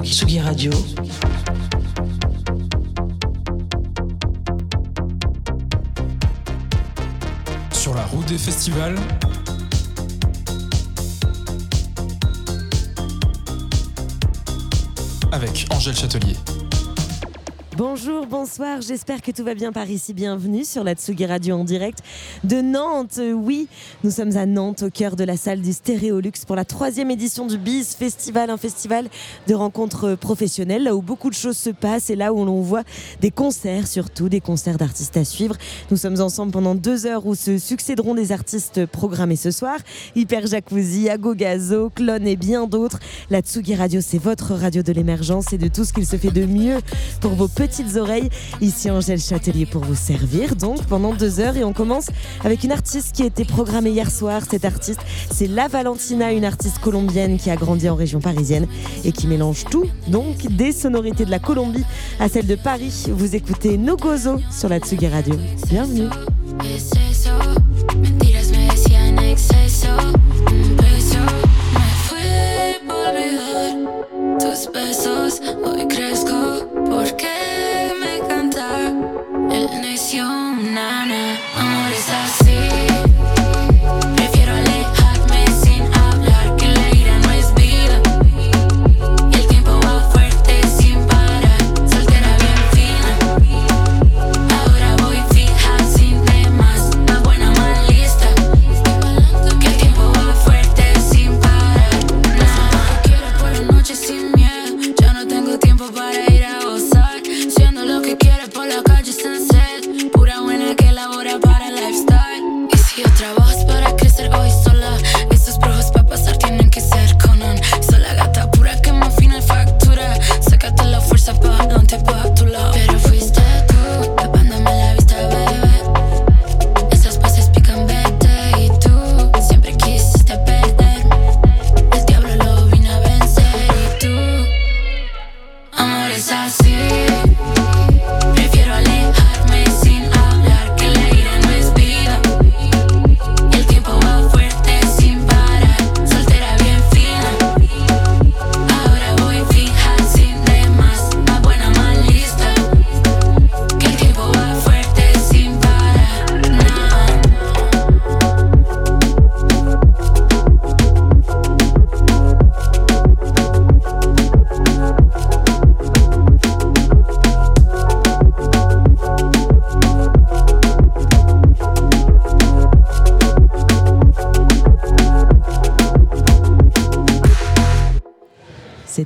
Tsugi Radio. Sur la route des festivals. Avec Angèle Châtelier. Bonjour, bonsoir, j'espère que tout va bien par ici. Bienvenue sur la Tsugi Radio en direct de Nantes. Oui, nous sommes à Nantes, au cœur de la salle du Stéréolux pour la troisième édition du BIS Festival, un festival de rencontres professionnelles, là où beaucoup de choses se passent et là où l'on voit des concerts, surtout des concerts d'artistes à suivre. Nous sommes ensemble pendant deux heures où se succéderont des artistes programmés ce soir. Hyper Jacuzzi, Agogazo, Clone et bien d'autres. La Tsugi Radio, c'est votre radio de l'émergence et de tout ce qu'il se fait de mieux pour vos petites oreilles. Ici Angèle Châtelier pour vous servir donc pendant deux heures et on commence avec une artiste qui a été programmée hier soir. Cette artiste, c'est La Valentina, une artiste colombienne qui a grandi en région parisienne et qui mélange tout, donc des sonorités de la Colombie à celles de Paris. Vous écoutez Nogozo sur la Tsugi Radio. Bienvenue. You, na na.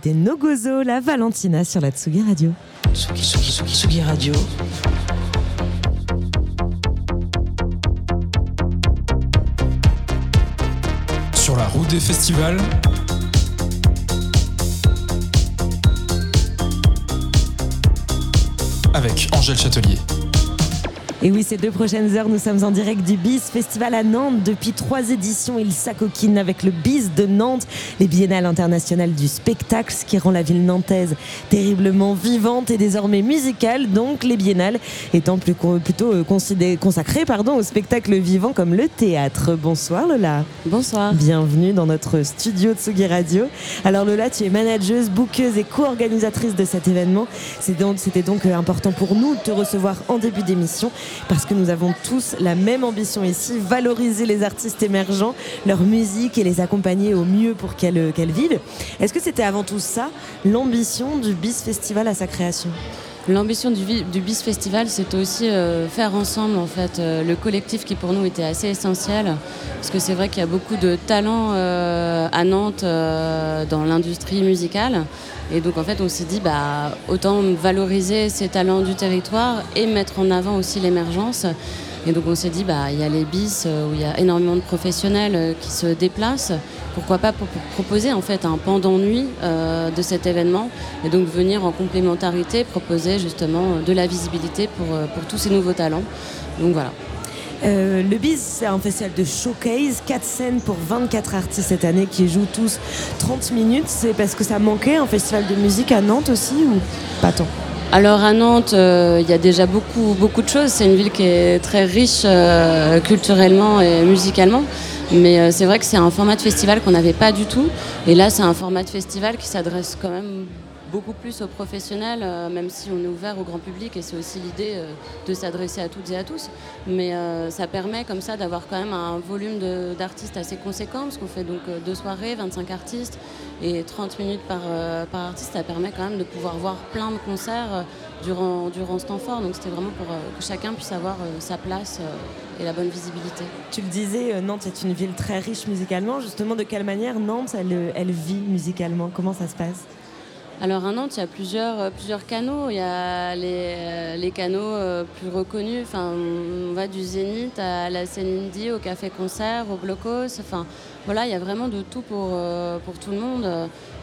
C'était Nogozo, La Valentina sur la Tsugi Radio. Tsugi, Tsugi, Tsugi, Tsugi Radio. Sur la route des festivals. Avec Angèle Châtelier. Et oui, ces deux prochaines heures, nous sommes en direct du BIS Festival à Nantes. Depuis trois éditions, il s'acoquine avec le BIS de Nantes, les biennales internationales du spectacle, ce qui rend la ville nantaise terriblement vivante et désormais musicale. Donc, les biennales étant plus, plutôt euh, consacrées pardon, au spectacle vivant comme le théâtre. Bonsoir Lola. Bonsoir. Bienvenue dans notre studio de Tsugi Radio. Alors Lola, tu es manageuse, bookeuse et co-organisatrice de cet événement. Donc- C'était donc euh, important pour nous de te recevoir en début d'émission parce que nous avons tous la même ambition ici, valoriser les artistes émergents, leur musique et les accompagner au mieux pour qu'elles euh, qu'elles vivent. Est-ce que c'était avant tout ça l'ambition du BIS Festival à sa création? L'ambition du, BIS Festival, c'était aussi euh, faire ensemble en fait euh, le collectif qui pour nous était assez essentiel, parce que c'est vrai qu'il y a beaucoup de talents euh, à Nantes dans l'industrie musicale, et donc en fait on s'est dit bah autant valoriser ces talents du territoire et mettre en avant aussi l'émergence. Et donc on s'est dit bah il y a les BIS euh, où il y a énormément de professionnels euh, qui se déplacent. Pourquoi pas pour, proposer en fait un pendant nuit euh, de cet événement et donc venir en complémentarité proposer justement de la visibilité pour, pour tous ces nouveaux talents. Donc voilà. Le BIS, c'est un festival de showcase, 4 scènes pour 24 artistes cette année qui jouent tous 30 minutes. C'est parce que ça manquait un festival de musique à Nantes aussi ou pas tant? Alors à Nantes, euh, il y a déjà beaucoup, beaucoup de choses. C'est une ville qui est très riche euh, culturellement et musicalement. Mais euh, c'est vrai que c'est un format de festival qu'on n'avait pas du tout. Et là, c'est un format de festival qui s'adresse quand même beaucoup plus aux professionnels, euh, même si on est ouvert au grand public et c'est aussi l'idée euh, de s'adresser à toutes et à tous. Mais euh, ça permet comme ça d'avoir quand même un volume d'artistes assez conséquent, parce qu'on fait donc deux soirées, 25 artistes et 30 minutes par, artiste. Ça permet quand même de pouvoir voir plein de concerts durant, ce temps fort. Donc c'était vraiment pour que chacun puisse avoir sa place et la bonne visibilité. Tu le disais, Nantes est une ville très riche musicalement. Justement, de quelle manière Nantes, elle vit musicalement? Comment ça se passe? Alors à Nantes, il y a plusieurs, euh, canaux. Il y a les, euh, canaux euh, plus reconnus. Enfin, on va du Zénith à la scène indie, au café-concert, au Blocos. Voilà, il y a vraiment de tout pour, tout le monde.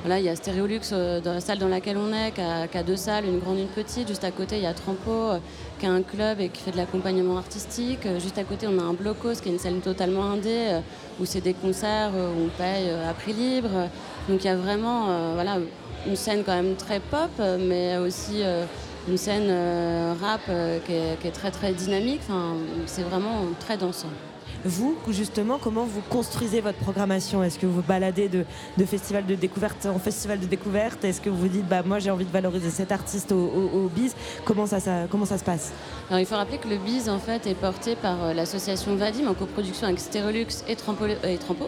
Il y a Stéréolux dans la salle dans laquelle on est, qui a, deux salles, une grande, une petite. Juste à côté, il y a Trampo, qui a un club et qui fait de l'accompagnement artistique. Juste à côté, on a un Blocos, qui est une salle totalement indé, où c'est des concerts où on paye à prix libre. Donc il y a vraiment, voilà une scène quand même très pop, mais aussi euh, une scène euh, rap euh, qui, est, qui est très très dynamique. Enfin, c'est vraiment très dansant. Vous, justement, comment vous construisez votre programmation? Est-ce que vous baladez de, de festival de découverte en festival de découverte Est-ce que vous dites, bah, moi j'ai envie de valoriser cet artiste au, au, au BIS comment ça, ça, comment ça se passe? Alors il faut rappeler que le BIZ en fait est porté par l'association Vadim en coproduction avec Stérolux et Trampo. et Trampo.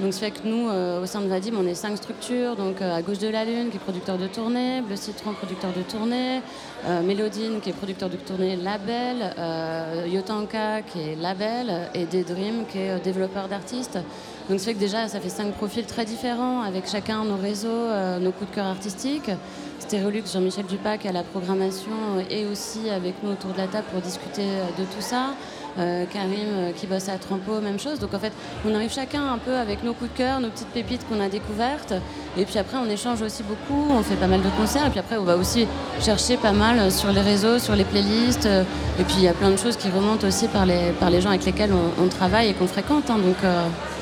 Donc ça fait que nous, euh, au sein de Vadim, on est cinq structures. Donc euh, à gauche de la Lune, qui est producteur de tournée, Bleu Citron, producteur de tournée, euh, Mélodine, qui est producteur de tournée label, Yotanka, qui est label, et Daydream, qui est développeur d'artistes. Donc ça fait que déjà, ça fait cinq profils très différents, avec chacun nos réseaux, nos coups de cœur artistiques. Stérolux, Jean-Michel Dupac à la programmation et aussi avec nous autour de la table pour discuter de tout ça. Euh, Karim euh, qui bosse à Trampo, même chose. Donc en fait, on arrive chacun un peu avec nos coups de cœur, nos petites pépites qu'on a découvertes. Et puis après, on échange aussi beaucoup, on fait pas mal de concerts. Et puis après, on va aussi chercher pas mal sur les réseaux, sur les playlists. Euh, Et puis il y a plein de choses qui remontent aussi par les, par les gens avec lesquels on, travaille et qu'on fréquente. hein. donc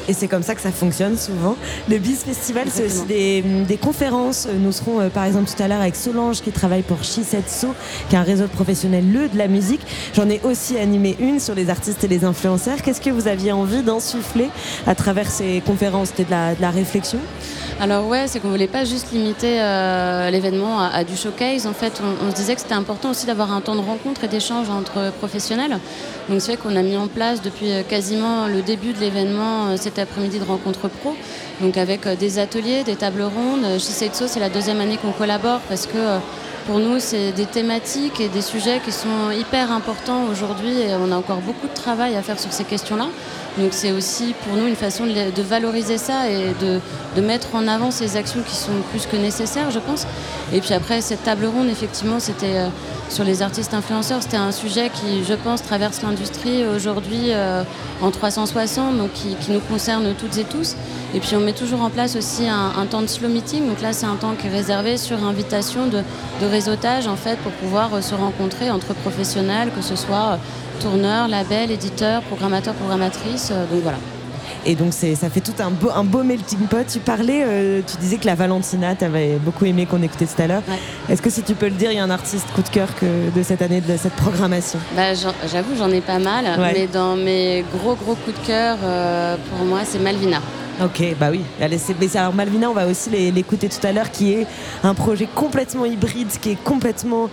Et c'est comme ça que ça fonctionne souvent. Le BIS Festival, c'est aussi des, des conférences. Nous serons euh, par exemple tout à l'heure avec Solange qui travaille pour Shisetsu, qui est un réseau de professionnels le de la musique. J'en ai aussi animé une sur les artistes et les influenceurs. Qu'est-ce que vous aviez envie d'insuffler à travers ces conférences? C'était de la, de la réflexion? Alors ouais, c'est qu'on voulait pas juste limiter euh, l'événement à, du showcase. En fait, on, se disait que c'était important aussi d'avoir un temps de rencontre et d'échange entre professionnels. Donc c'est vrai qu'on a mis en place depuis euh, quasiment le début de l'événement euh, cet après-midi de rencontres pro. Donc avec des ateliers, des tables rondes. Chez Seitso, c'est la deuxième année qu'on collabore parce que pour nous, c'est des thématiques et des sujets qui sont hyper importants aujourd'hui et on a encore beaucoup de travail à faire sur ces questions-là. Donc c'est aussi pour nous une façon de, valoriser ça et de, de, mettre en avant ces actions qui sont plus que nécessaires, je pense. Et puis après, cette table ronde, effectivement, c'était euh, sur les artistes influenceurs. C'était un sujet qui, je pense, traverse l'industrie aujourd'hui euh, en 360, donc qui, nous concerne toutes et tous. Et puis on met toujours en place aussi un, un temps de slow meeting. Donc là, c'est un temps qui est réservé sur invitation de, de réseautage, en fait, pour pouvoir euh, se rencontrer entre professionnels, que ce soit tourneurs, labels, éditeurs, programmateurs, programmatrices. euh, donc voilà. Et donc c'est, ça fait tout un beau, un beau melting pot. Tu parlais, euh, tu disais que la Valentina, tu avais beaucoup aimé qu'on écoutait tout à l'heure. Ouais. Est-ce que si tu peux le dire, il y a un artiste coup de cœur que de cette année, de cette programmation? Bah, J'avoue, j'en ai pas mal. Ouais. Mais dans mes gros, gros coups de cœur, euh, pour moi, c'est Malvina. Ok, bah oui. Allez, c'est, mais alors Malvina, on va aussi l'écouter tout à l'heure, qui est un projet complètement hybride, qui est complètement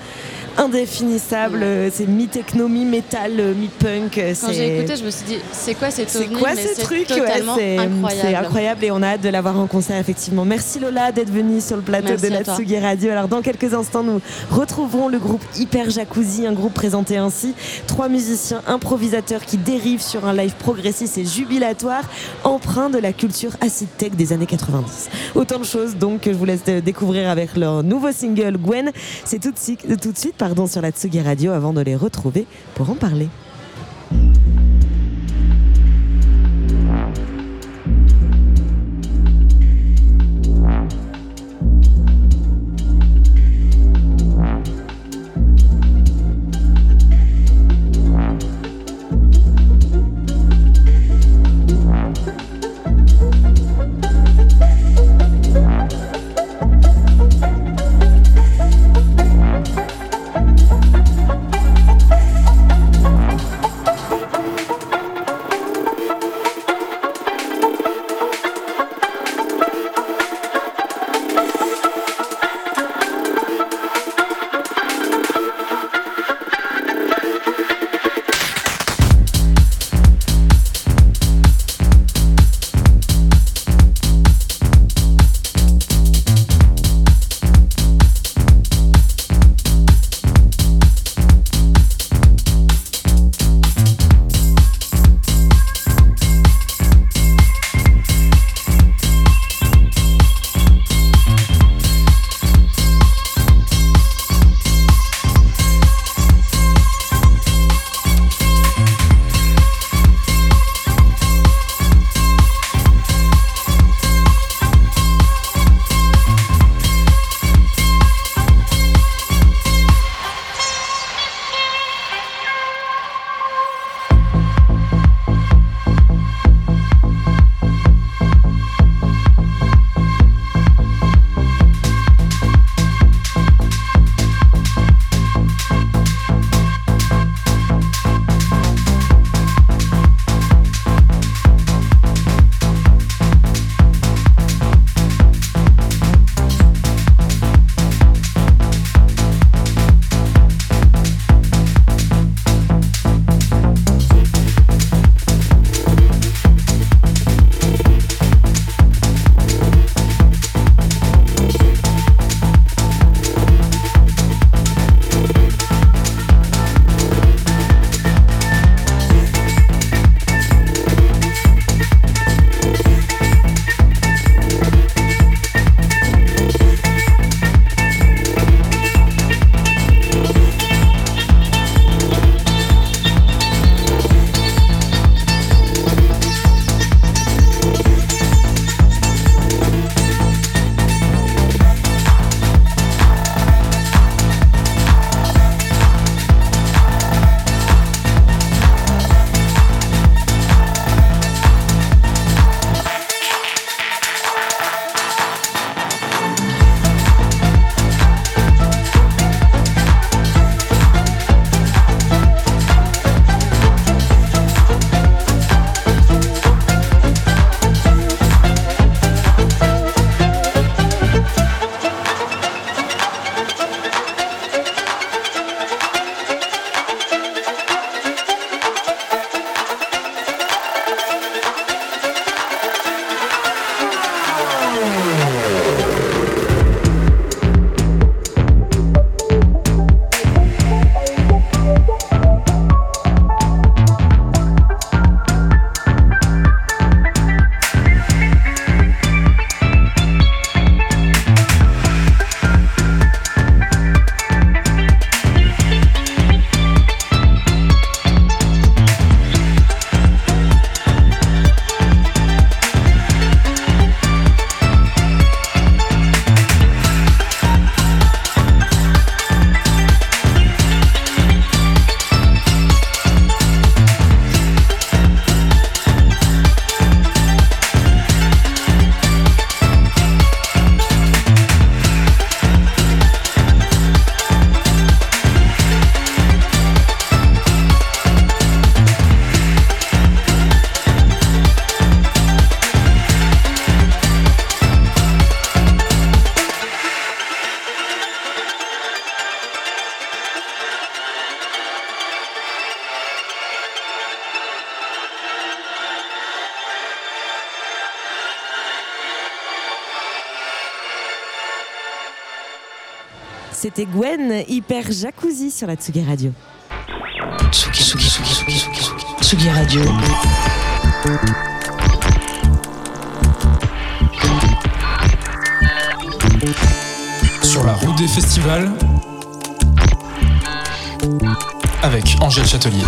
indéfinissable. Euh, C'est mi-techno, mi-metal, euh, mi-punk. euh, Quand j'ai écouté, je me suis dit, c'est quoi cet C'est quoi Mais ce c'est truc totalement incroyable. c'est incroyable et on a hâte de l'avoir en concert effectivement. Merci Lola d'être venue sur le plateau Merci de. Natsugi Radio. Alors dans quelques instants nous retrouverons le groupe Hyper Jacuzzi, un groupe présenté ainsi. Trois musiciens improvisateurs qui dérivent sur un live progressiste et jubilatoire empreint de la culture acid tech des années 90. Autant de choses donc que je vous laisse découvrir avec leur nouveau single Gwen. C'est tout de suite, tout de suite pardon, sur la Tsugi Radio avant de les retrouver pour en parler. C'était Gwen, hyper jacuzzi sur la Tsugi Radio. Tsugi, Tsugi, Tsugi, Tsugi, Tsugi, Tsugi. Tsugi Radio. Sur la route des festivals avec Angèle Châtelier.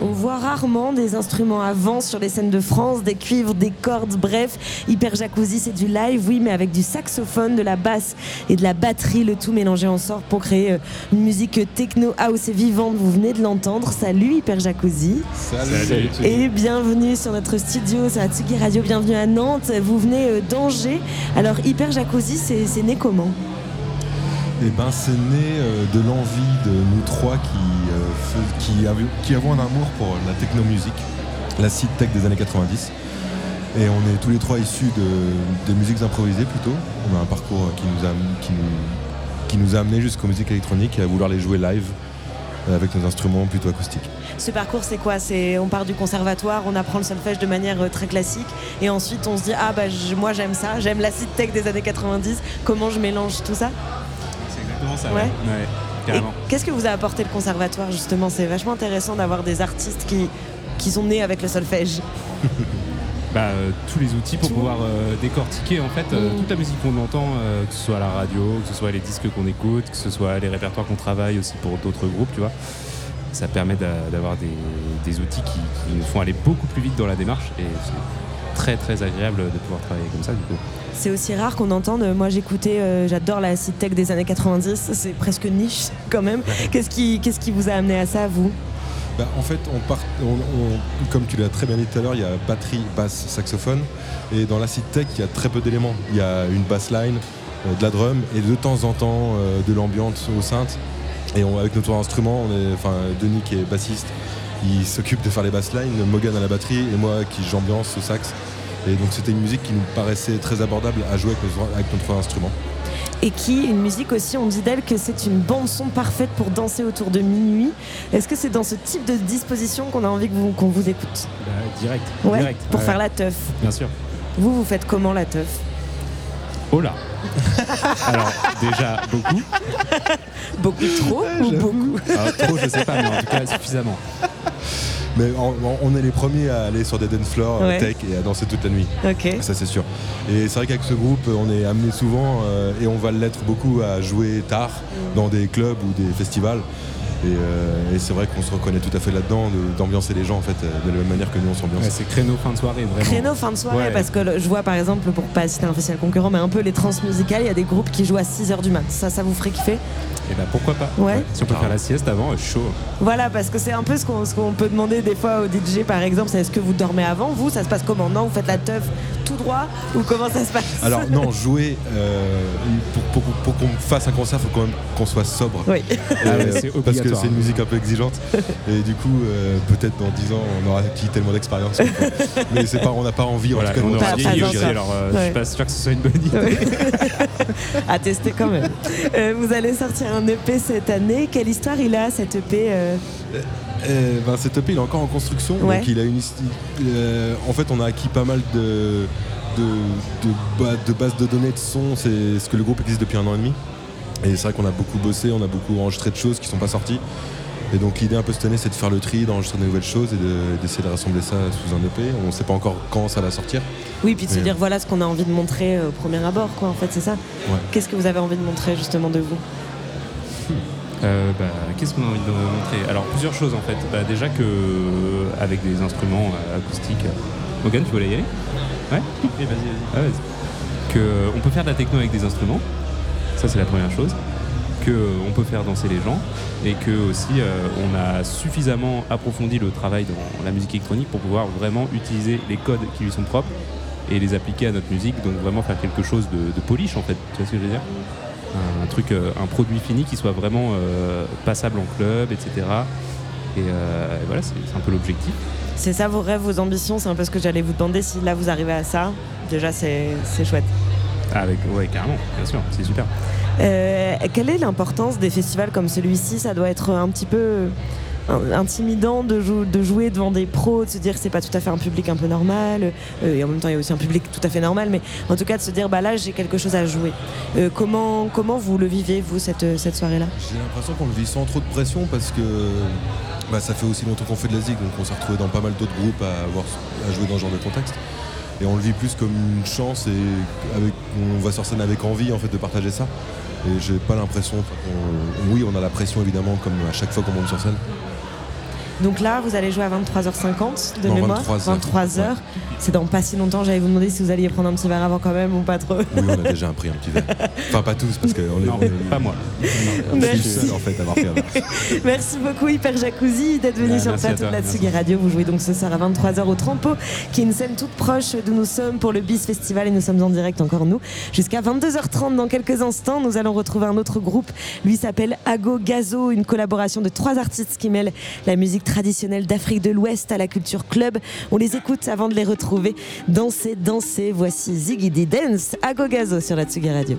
On voit rarement des instruments à vent sur les scènes de France, des cuivres, des cordes, bref. Hyper Jacuzzi, c'est du live, oui, mais avec du saxophone, de la basse et de la batterie, le tout mélangé en sort pour créer euh, une musique techno house et vivante. Vous venez de l'entendre. Salut Hyper Jacuzzi. Salut. Et bienvenue sur notre studio, c'est Atsugi Radio, bienvenue à Nantes. Vous venez euh, d'Angers. Alors Hyper Jacuzzi, c'est c'est né comment? Eh ben, c'est né euh, de l'envie de nous trois qui, euh, qui, avons un amour pour la techno-musique, la seed tech des années 90. Et on est tous les trois issus de, des musiques improvisées plutôt. On a un parcours qui nous a, qui nous, qui nous a amené jusqu'aux musiques électroniques et à vouloir les jouer live euh, avec nos instruments plutôt acoustiques. Ce parcours, c'est quoi? C'est on part du conservatoire, on apprend le solfège de manière euh, très classique, et ensuite on se dit ah bah je- moi j'aime ça, j'aime la seed tech des années 90. Comment je mélange tout ça? C'est exactement ça. Ouais. qu'est-ce que vous a apporté le conservatoire justement? C'est vachement intéressant d'avoir des artistes qui qui sont nés avec le solfège. Bah, euh, tous les outils pour Tout. pouvoir euh, décortiquer en fait euh, toute la musique qu'on entend, que ce soit à la radio, que ce soit les disques qu'on écoute, que ce soit les répertoires qu'on travaille aussi pour d'autres groupes, tu vois. Ça permet d'a- d'avoir des, des outils qui, qui nous font aller beaucoup plus vite dans la démarche et c'est très très agréable de pouvoir travailler comme ça du coup. C'est aussi rare qu'on entende. Moi j'écoutais, euh, j'adore la seed tech des années 90. C'est presque niche quand même. Qu'est-ce qui qu'est-ce qui vous a amené à ça vous? Bah, en fait, on part, comme tu l'as très bien dit tout à l'heure, il y a batterie, basse, saxophone. Et dans l'acid tech, il y a très peu d'éléments. Il y a une bass line, euh, de la drum et de temps en temps euh, de l'ambiance au synth. Et avec notre instrument, on est, enfin, Denis qui est bassiste, il s'occupe de faire les basslines, Mogan à la batterie et moi qui j'ambiance au sax. Et donc c'était une musique qui nous paraissait très abordable à jouer avec notre, avec notre instrument. Et qui, une musique aussi, on dit d'elle que c'est une bande son parfaite pour danser autour de minuit. Est-ce que c'est dans ce type de disposition qu'on a envie que vous- qu'on vous écoute? Bah, direct. Ouais. direct. Pour Ouais, faire la teuf. Bien sûr. Vous, vous faites comment la teuf? Oh là Alors déjà beaucoup. Beaucoup trop ou beaucoup? Alors, trop je sais pas mais en tout cas suffisamment. Mais on, on est les premiers à aller sur des dance floors euh, Ouais. tech et à danser toute la nuit. Ok. Ça c'est sûr. Et c'est vrai qu'avec ce groupe, on est amené souvent, euh, et on va l'être beaucoup, à jouer tard dans des clubs ou des festivals. Et, euh, et c'est vrai qu'on se reconnaît tout à fait là-dedans, de- d'ambiancer les gens en fait, euh, de la même manière que nous on s'ambiance. Ouais, c'est créneau fin de soirée vraiment. Créneau fin de soirée, Ouais. parce que le- je vois par exemple, pour pas citer un festival concurrent, mais un peu les trans musicales, il y a des groupes qui jouent à 6h du mat. Ça, ça vous ferait kiffer? Et bah pourquoi pas Ouais. Si on peut faire la sieste avant, euh, chaud. Voilà, parce que c'est un peu ce qu'on ce qu'on peut demander des fois au DJ par exemple, c'est est-ce que vous dormez avant? Vous, ça se passe comment? Non, vous faites la teuf tout droit Ou comment ça se passe? Alors non, jouer, euh, pour, pour- pour qu'on fasse un concert, il faut quand même qu'on soit sobre. Oui. Ah Euh, parce que. C'est une musique un peu exigeante et du coup euh, peut-être dans 10 ans on aura acquis tellement d'expérience mais c'est pas on n'a pas envie Voilà, en tout cas on aura vieilli alors euh, je suis pas sûr que ce soit une bonne idée. Ouais. à tester quand même. Euh, vous allez sortir un EP cette année. Quelle histoire il a cet EP ben, cet EP il est encore en construction Ouais. donc il a une euh, en fait on a acquis pas mal de de, de, ba- de bases de données de son c'est ce que le groupe existe depuis un an et demi et c'est vrai qu'on a beaucoup bossé on a beaucoup enregistré de choses qui sont pas sorties et donc l'idée un peu cette année c'est de faire le tri d'enregistrer de nouvelles choses et de- d'essayer de, rassembler ça sous un EP on sait pas encore quand ça va sortir Oui, puis de se dire voilà ce qu'on a envie de montrer euh, au premier abord, quoi. En fait, c'est ça. Ouais. Qu'est-ce que vous avez envie de montrer justement de vous? Euh, bah, Qu'est-ce qu'on a envie de montrer? Alors plusieurs choses en fait. Bah, déjà que euh, avec des instruments euh, acoustiques. euh, Morgan, tu voulais y aller? Ouais? Vas-y, vas-y. Que euh, on peut faire de la techno avec des instruments. Ça c'est la première chose. Que euh, peut faire danser les gens et que aussi euh, on a suffisamment approfondi le travail dans la musique électronique pour pouvoir vraiment utiliser les codes qui lui sont propres et les appliquer à notre musique. Donc vraiment faire quelque chose de, de polish en fait. Tu vois ce que je veux dire? Un truc, euh, un produit fini qui soit vraiment euh, passable en club, etc. Et, et voilà, c'est un peu l'objectif. C'est ça vos rêves, vos ambitions C'est un peu ce que j'allais vous demander. Si là vous arrivez à ça, déjà c'est c'est chouette. Avec, ouais, carrément, bien sûr, c'est super. Euh, quelle est l'importance des festivals comme celui-ci? Ça doit être un petit peu in- intimidant de, jou- de jouer devant des pros, de se dire que c'est pas tout à fait un public un peu normal, euh, et en même temps il y a aussi un public tout à fait normal, mais en tout cas de se dire bah là j'ai quelque chose à jouer. Euh, comment, vous le vivez vous cette, soirée-là? J'ai l'impression qu'on le vit sans trop de pression parce que bah, ça fait aussi longtemps qu'on fait de la zig, donc on s'est retrouvé dans pas mal d'autres groupes à jouer dans ce genre de contexte. Et on le vit plus comme une chance et avec, on va sur scène avec envie en fait de partager ça. Et j'ai pas l'impression, oui on a la pression évidemment comme à chaque fois qu'on monte sur scène. Donc là vous allez jouer à 23h50 de Non, mémoire 23 heures. 23h. Ouais. C'est dans pas si longtemps, j'allais vous demander si vous alliez prendre un petit verre avant quand même ou pas trop. Oui on a déjà pris un petit verre. Enfin pas tous parce qu'on est, Non, on est- pas moi. on est le Merci. seul en fait à avoir pris un verre. Merci beaucoup Hyper Jacuzzi d'être venu Ouais, sur le plateau de la Tsugi Radio. Vous jouez donc ce soir à 23h au Trampo, qui est une scène toute proche d'où nous sommes pour le BIS Festival et nous sommes en direct encore nous jusqu'à 22h30 dans quelques instants. Nous allons retrouver un autre groupe. Lui s'appelle Ago Gazo, une collaboration de trois artistes qui mêlent la musique traditionnelle d'Afrique de l'Ouest à la culture club. On les écoute avant de les retrouver. Danser, danser. Voici Ziggy Dance, Ago Gazo sur la Tsugi Radio.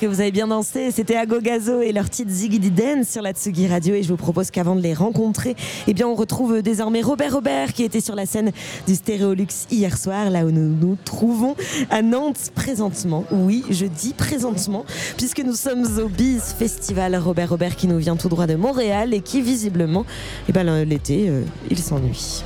Que vous avez bien dansé. C'était Ago Gazo et leur titre Ziggy Dance sur la Tsugi Radio. Et je vous propose qu'avant de les rencontrer, eh bien, on retrouve désormais Robert Robert qui était sur la scène du Stéréolux hier soir, là où nous nous trouvons à Nantes présentement. Oui, je dis présentement, puisque nous sommes au Biz Festival. Robert Robert qui nous vient tout droit de Montréal et qui visiblement, eh ben, l'été, euh, il s'ennuie.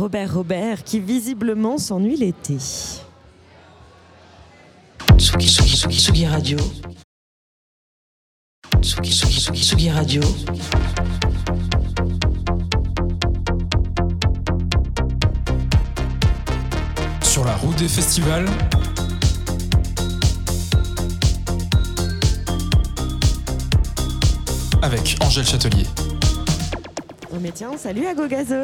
Robert Robert qui visiblement s'ennuie l'été. Tsugi, Tsugi, Tsugi, Tsugi Radio. Mais tiens, salut Agogazo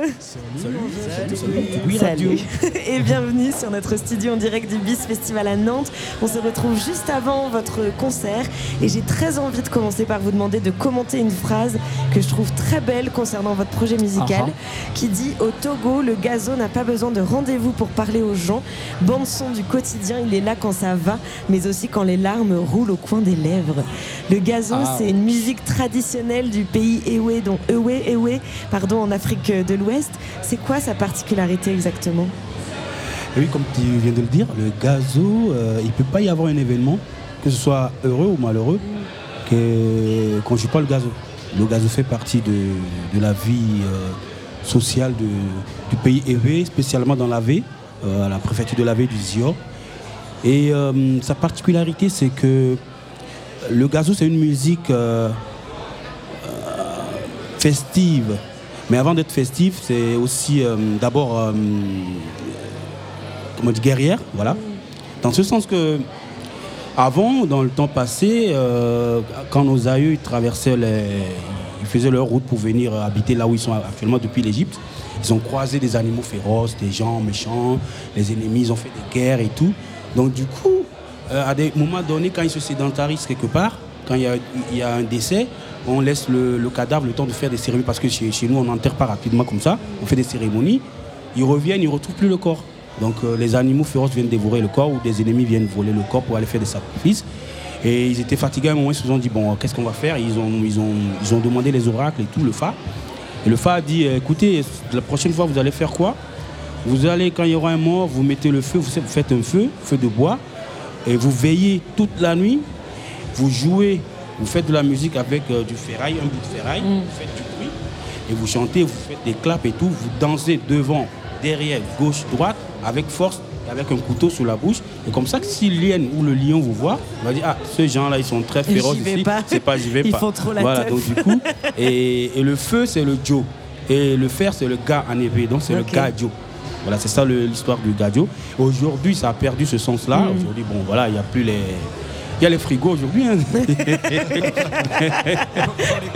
Oui, radio. Et bienvenue sur notre studio en direct du BIS Festival à Nantes. On se retrouve juste avant votre concert et j'ai très envie de commencer par vous demander de commenter une phrase que je trouve très belle concernant votre projet musical qui dit Au Togo, le gazo n'a pas besoin de rendez-vous pour parler aux gens. Bande son du quotidien, il est là quand ça va, mais aussi quand les larmes roulent au coin des lèvres. Le gazo, Ah. c'est une musique traditionnelle du pays Ewe, dont Ewe, Ewe, pardon, en Afrique de l'Ouest. C'est quoi sa particularité exactement? Et oui, comme tu viens de le dire, le gazo, euh, il ne peut pas y avoir un événement, que ce soit heureux ou malheureux, que, qu'on ne joue pas le gazo. Le gazo fait partie de, de la vie euh, sociale de- du pays Ewe, spécialement dans l'Ave, euh, à la préfecture de l'Ave du Zio. Et sa particularité, c'est que le gazo, c'est une musique euh, euh, festive. Mais avant d'être festive, c'est aussi euh, d'abord euh, guerrière, voilà. Dans ce sens que, avant, dans le temps passé, quand nos aïeux traversaient les, ils faisaient leur route pour venir habiter là où ils sont actuellement depuis l'Égypte. Ils ont croisé des animaux féroces, des gens méchants, les ennemis, ils ont fait des guerres et tout. Donc du coup, à des moments donnés, quand ils se sédentarisent quelque part, quand il y a, un décès, on laisse le, cadavre le temps de faire des cérémonies, parce que chez, nous, on n'enterre pas rapidement comme ça, on fait des cérémonies. Ils reviennent, ils ne retrouvent plus le corps. Donc euh, les animaux féroces viennent dévorer le corps ou des ennemis viennent voler le corps pour aller faire des sacrifices. Et ils étaient fatigués à un moment, ils se sont dit, bon, qu'est-ce qu'on va faire? Ils ont, ils, ont, ils ont demandé les oracles et tout, le Fa. Et le Fa a dit, écoutez, la prochaine fois, vous allez faire quoi? Vous allez, quand il y aura un mort, vous mettez le feu, vous faites un feu, feu de bois, et vous veillez toute la nuit, vous jouez, vous faites de la musique avec euh, du ferraille, un bout de ferraille, vous faites du bruit, et vous chantez, vous faites des claps et tout, vous dansez devant, derrière, gauche, droite, avec force, avec un couteau sous la bouche. Et comme ça, que si l'hyène ou le lion vous voit, on va dire, ah, ces gens-là, ils sont très féroces ici. C'est pas, j'y vais Ils pas. font trop la Voilà, teuf. donc du coup, et, et le feu, c'est le Joe. Et le fer, c'est le gars en épée. Donc c'est le Gadio. Voilà, c'est ça l'histoire du Gadio. Aujourd'hui, ça a perdu ce sens-là. Mm. Aujourd'hui, bon, voilà, il n'y a plus les. Il y a les frigos aujourd'hui. hein.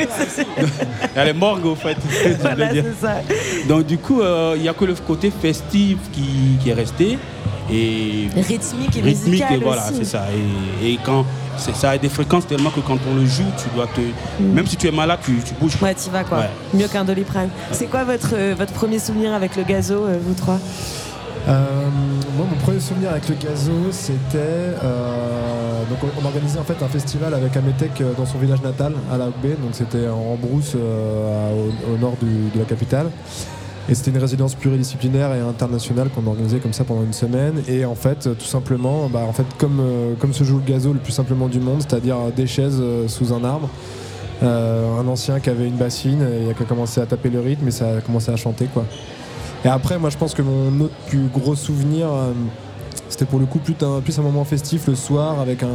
Il y a les morgues, au fait. Voilà, ça. Donc du coup, euh, il n'y a que le côté festif qui, qui est resté. Et Rythmique et rythmique, et voilà, c'est ça. Et, et quand c'est- ça a des fréquences tellement que quand on le joue, tu dois te. Même si tu es malade, tu, tu bouges. Mm. Ouais, t'y vas quoi. Ouais. Mieux qu'un doliprane. C'est quoi votre, euh, votre premier souvenir avec le gazo, euh, vous trois? Euh, moi, mon premier souvenir avec le gazo, c'était. euh, donc, on, on organisait en fait un festival avec Ametek euh, dans son village natal, à la Donc, c'était en brousse euh, au, au nord du- de la capitale. Et c'était une résidence pluridisciplinaire et internationale qu'on organisait comme ça pendant une semaine. Et en fait, euh, tout simplement, bah, euh, comme se joue le gazo le plus simplement du monde, c'est-à-dire euh, des chaises sous un arbre. Un ancien qui avait une bassine et qui a commencé à taper le rythme et ça a commencé à chanter quoi. Et après, moi, je pense que mon autre plus gros souvenir, c'était pour le coup plus un, plus un moment festif le soir avec un,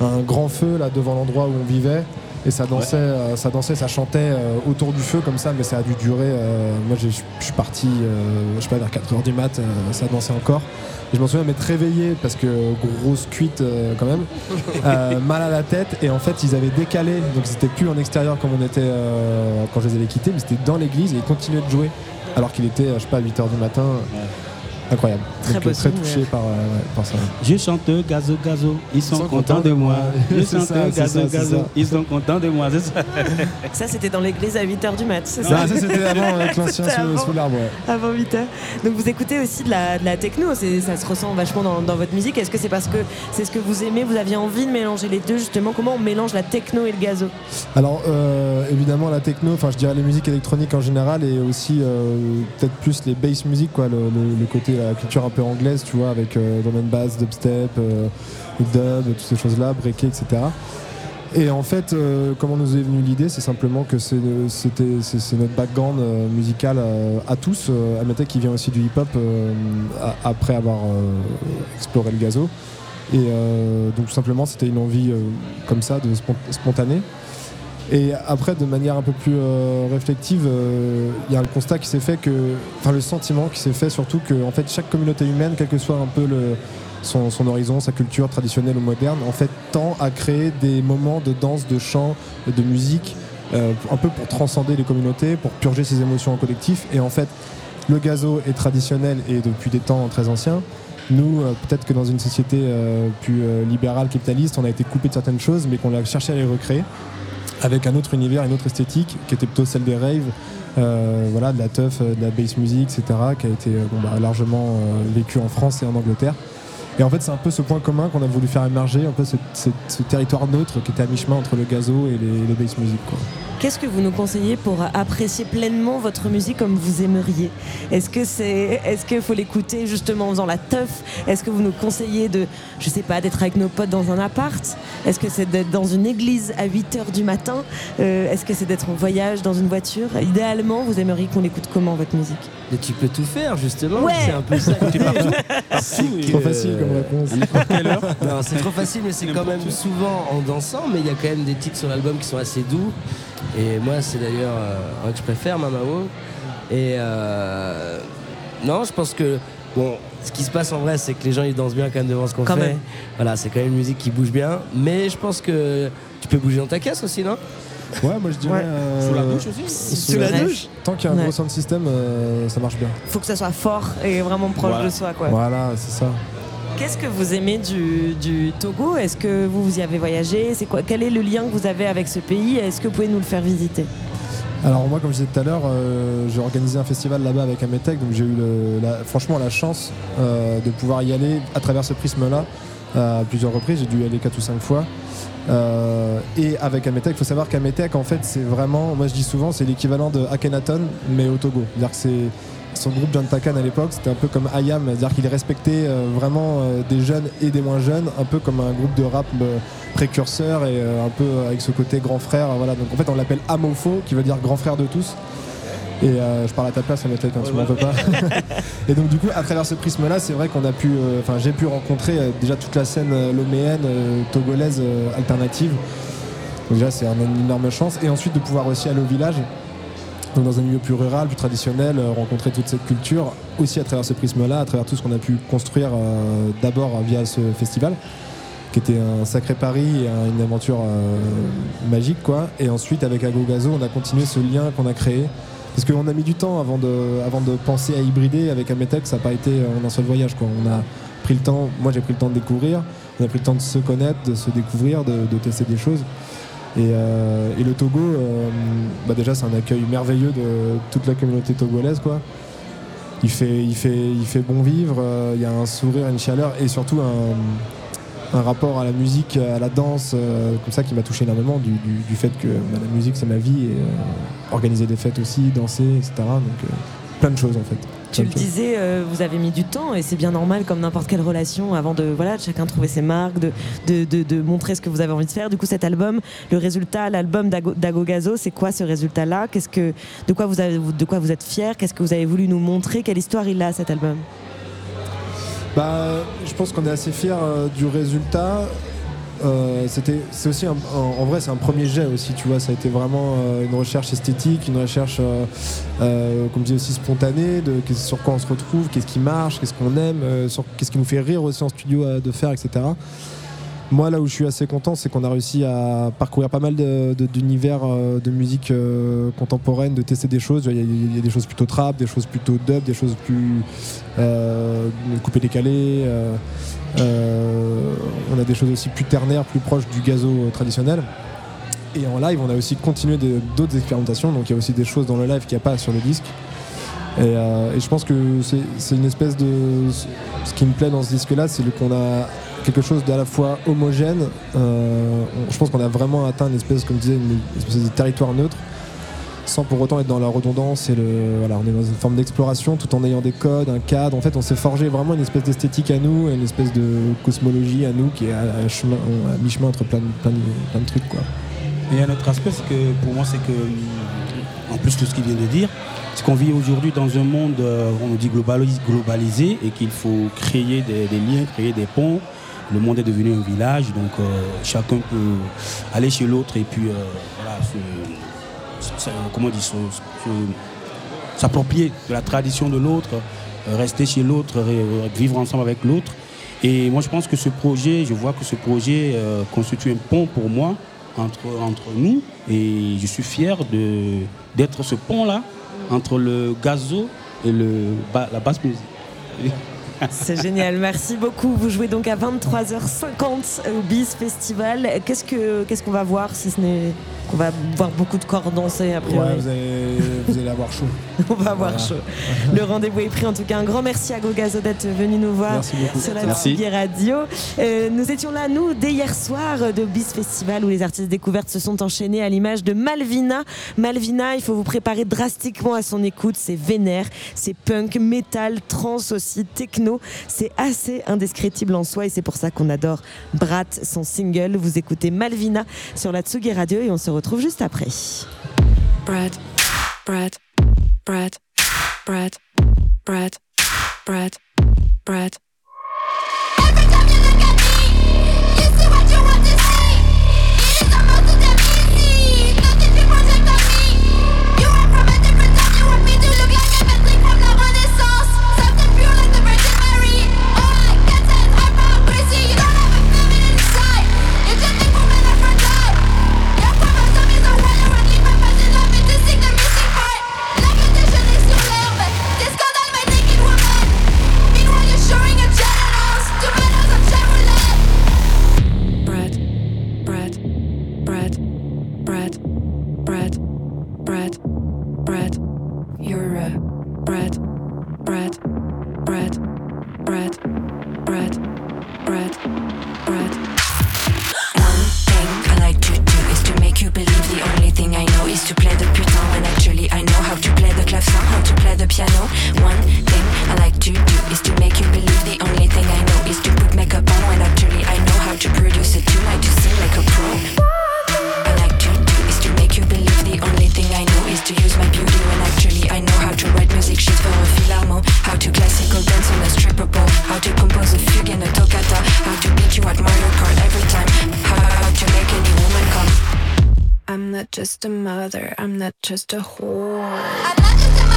un grand feu là devant l'endroit où on vivait. Et ça dansait, euh, ça dansait, ça chantait euh, autour du feu comme ça, mais ça a dû durer. euh, moi, je suis parti, je sais pas, vers 4h du mat, ça dansait encore. Et je m'en souviens m'être réveillé parce que grosse cuite quand même, mal à la tête. Et en fait, ils avaient décalé, donc c'était plus en extérieur comme on était quand je les avais quittés, mais c'était dans l'église et ils continuaient de jouer alors qu'il était, je sais pas, 8h du matin. Incroyable. Très donc, beau très souvenir. touché par, euh, ouais, par ça. Je chante gazo gazo, ils sont, sont contents contents de moi. Je chante ça, gazo ça, gazo, ça. ils sont contents de moi. Ça. Ça, c'était dans l'église à 8h du mat, c'est Ça, ça ça, c'était avant avec l'ancien sous, l'arbre. ouais. Avant 8h. Donc vous écoutez aussi de la, de la techno, ça se ressent vachement dans, dans votre musique. Est-ce que c'est parce que c'est ce que vous aimez, vous aviez envie de mélanger les deux justement? Comment on mélange la techno et le gazo? Alors euh, évidemment la techno, enfin je dirais les musiques électroniques en général et aussi euh, peut-être plus les bass music quoi, le, le- le côté la culture un peu anglaise, tu vois, avec euh, drum and bass, dubstep, euh, dub, toutes ces choses-là, breaké, etc. Et en fait, euh, comment nous est venue l'idée, c'est simplement que c'est notre background euh, musical à tous. Amatek qui vient aussi du hip-hop après avoir exploré le gazo. Et donc tout simplement, c'était une envie comme ça, de spon- spontanée. Et après, de manière un peu plus euh, réflexive, euh, il y a le constat qui s'est fait que, enfin le sentiment qui s'est fait surtout que, en fait, chaque communauté humaine, quel que soit un peu son, horizon, sa culture traditionnelle ou moderne, en fait, tend à créer des moments de danse, de chant, de musique, euh, un peu pour transcender les communautés, pour purger ses émotions en collectif. Et en fait, le gazo est traditionnel et depuis des temps très anciens. Nous, peut-être que dans une société plus libérale, capitaliste, on a été coupé de certaines choses, mais qu'on a cherché à les recréer avec un autre univers, une autre esthétique, qui était plutôt celle des raves, euh, voilà, de la teuf, euh, de la bass music, etc., qui a été euh, bah, largement euh, vécu en France et en Angleterre. Et en fait, c'est un peu ce point commun qu'on a voulu faire émerger, un peu ce, territoire neutre qui était à mi-chemin entre le gazo et les, les bass music. Qu'est-ce que vous nous conseillez pour apprécier pleinement votre musique comme vous aimeriez? Est-ce que c'est, est-ce qu'il faut l'écouter justement en faisant la teuf? Est-ce que vous nous conseillez de, je sais pas, d'être avec nos potes dans un appart? Est-ce que c'est d'être dans une église à 8 h du matin? Euh, Est-ce que c'est d'être en voyage dans une voiture? Idéalement, vous aimeriez qu'on écoute comment votre musique? Mais tu peux tout faire justement. Ouais. C'est un peu ça. T'es partout. C'est Trop facile comme réponse. Non, c'est trop facile, mais c'est quand même souvent en dansant, mais il y a quand même des titres sur l'album qui sont assez doux. Et moi, c'est d'ailleurs euh, un que je préfère, Mamao. Et euh, non, je pense que bon, ce qui se passe en vrai, c'est que les gens ils dansent bien quand même devant ce qu'on Quand fait. même. Voilà, c'est quand même une musique qui bouge bien. Mais je pense que tu peux bouger dans ta caisse aussi, non? Ouais, moi je dirais. Ouais. euh, Sous la douche aussi Sous, Sous la la douche. douche. Tant qu'il y a un Ouais. gros sound system, euh, ça marche bien. Faut que ça soit fort et vraiment proche Voilà. de soi, quoi. Voilà, c'est ça. Qu'est-ce que vous aimez du, du Togo? Est-ce que vous, vous y avez voyagé? C'est quoi Quel est le lien que vous avez avec ce pays? Est-ce que vous pouvez nous le faire visiter? Alors moi, comme je disais tout à l'heure, euh, j'ai organisé un festival là-bas avec Ametec, donc j'ai eu le- la- franchement la chance euh, de pouvoir y aller à travers ce prisme-là à plusieurs reprises. J'ai dû y aller 4 ou 5 fois. Euh, et avec Ametec, il faut savoir qu'Ametec, en fait, c'est vraiment, moi je dis souvent, c'est l'équivalent de Akhenaton, mais au Togo. C'est-à-dire que c'est son groupe John Takan à l'époque, c'était un peu comme Ayam, c'est-à-dire qu'il respectait euh, vraiment euh, des jeunes et des moins jeunes, un peu comme un groupe de rap précurseur et un peu avec ce côté grand frère. Voilà. Donc en fait, on l'appelle Amofo, qui veut dire grand frère de tous. Et euh, je parle à ta place, Ametec, hein, tu m'en veux pas. et donc du coup, à travers ce prisme-là, c'est vrai qu'on a pu, euh, enfin j'ai pu rencontrer euh, déjà toute la scène loméenne, togolaise, alternative. Donc déjà, c'est un- une énorme chance. Et ensuite de pouvoir aussi aller au village, donc dans un milieu plus rural, plus traditionnel, rencontrer toute cette culture, aussi à travers ce prisme-là, à travers tout ce qu'on a pu construire euh, d'abord via ce festival, qui était un sacré pari et un- une aventure euh, magique, quoi. Et ensuite, avec Agogazo, on a continué ce lien qu'on a créé. Parce qu'on a mis du temps avant de, avant de penser à hybrider avec Ametec, ça n'a pas été en un seul voyage. On a pris le temps, moi j'ai pris le temps de découvrir, on a pris le temps de se connaître, de se découvrir, de, tester des choses. Et, euh, le Togo, euh, bah déjà c'est un accueil merveilleux de toute la communauté togolaise. Il, fait, il, fait, il fait bon vivre, euh, il y a un sourire, une chaleur et surtout un, un rapport à la musique, à la danse, euh, comme ça qui m'a touché énormément du, du- du fait que bah, la musique c'est ma vie et euh, organiser des fêtes aussi, danser, etc. Donc euh, plein de choses en fait. Tu le disais, vous avez mis du temps et c'est bien normal comme n'importe quelle relation avant de voilà de chacun trouver ses marques, de, de, de- de montrer ce que vous avez envie de faire. Du coup, cet album, le résultat, l'album d'Ago d'Ago Gazo, c'est quoi ce résultat-là? Qu'est-ce que de quoi vous avez, de quoi vous êtes fier Qu'est-ce que vous avez voulu nous montrer? Quelle histoire il a cet album? Bah, je pense qu'on est assez fiers euh, du résultat. Euh, c'est aussi en, vrai, c'est un premier jet aussi, tu vois. Ça a été vraiment euh, une recherche esthétique, une recherche, comme je dis aussi spontanée, de sur quoi on se retrouve, qu'est-ce qui marche, qu'est-ce qu'on aime, qu'est-ce qui nous fait rire aussi en studio de faire, etc. Moi, là où je suis assez content, c'est qu'on a réussi à parcourir pas mal d'univers euh, de musique euh, contemporaine, de tester des choses. Il y, a, des choses plutôt trap, des choses plutôt dub, des choses plus euh, coupé décalé. euh, euh, on a des choses aussi plus ternaires, plus proches du gazo traditionnel. Et en live, on a aussi continué d'autres expérimentations. Donc il y a aussi des choses dans le live qu'il n'y a pas sur le disque. Et, euh, et je pense que c'est une espèce de. Ce qui me plaît dans ce disque-là, c'est qu'on a quelque chose d'à la fois homogène. euh, je pense qu'on a vraiment atteint une espèce, comme je disais, une espèce de territoire neutre, sans pour autant être dans la redondance. Et voilà, on est dans une forme d'exploration tout en ayant des codes, un cadre. En fait, on s'est forgé vraiment une espèce d'esthétique à nous, une espèce de cosmologie à nous qui est à, à chemin- à mi-chemin entre plein de, plein, de, plein de trucs. Et un autre aspect, c'est que pour moi, c'est que, plus de ce qu'il vient de dire, c'est qu'on vit aujourd'hui dans un monde, euh, on nous dit globalis- globalisé, et qu'il faut créer des, liens, créer des ponts. Le monde est devenu un village, donc euh, chacun peut aller chez l'autre et puis euh, voilà, comment dit, s'approprier de la tradition de l'autre, rester chez l'autre, vivre ensemble avec l'autre. Et moi, je pense que ce projet, je vois que ce projet constitue un pont pour moi entre, entre nous. Et je suis fier de- d'être ce pont-là entre le gazo et le, la basse musique. C'est génial, merci beaucoup. Vous jouez donc à 23h50 au BIS Festival. Qu'est-ce que qu'est-ce qu'on va voir si ce n'est qu'on va voir beaucoup de corps danser a priori Ouais, vous allez, vous allez avoir chaud. On va avoir Voilà. chaud. Le rendez-vous est pris. En tout cas, un grand merci à Gogazo d'être venu nous voir Merci beaucoup. sur la Merci. Tsugi Radio. Euh, nous étions là, nous, dès hier soir euh, de Bis Festival où les artistes découvertes se sont enchaînés à l'image de Malvina. Malvina, il faut vous préparer drastiquement à son écoute. C'est vénère, c'est punk, métal, trance aussi, techno. C'est assez indescriptible en soi et c'est pour ça qu'on adore Brat, son single. Vous écoutez Malvina sur la Tsugi Radio et on se retrouve juste après. Bread, bread, bread, bread, bread, bread, bread. Piano. One thing I like to do is to make you believe the only thing I know is to put makeup on when actually I know how to produce a tune, like to sing like a pro. I like to do is to make you believe the only thing I know is to use my beauty when actually I know how to write music sheets for a philharmo, how to classical dance on a stripper pole, how to compose a fugue and a toccata, how to beat you at Mario Kart every time, how, how to make any woman come. I'm not just a mother, I'm not just a whore.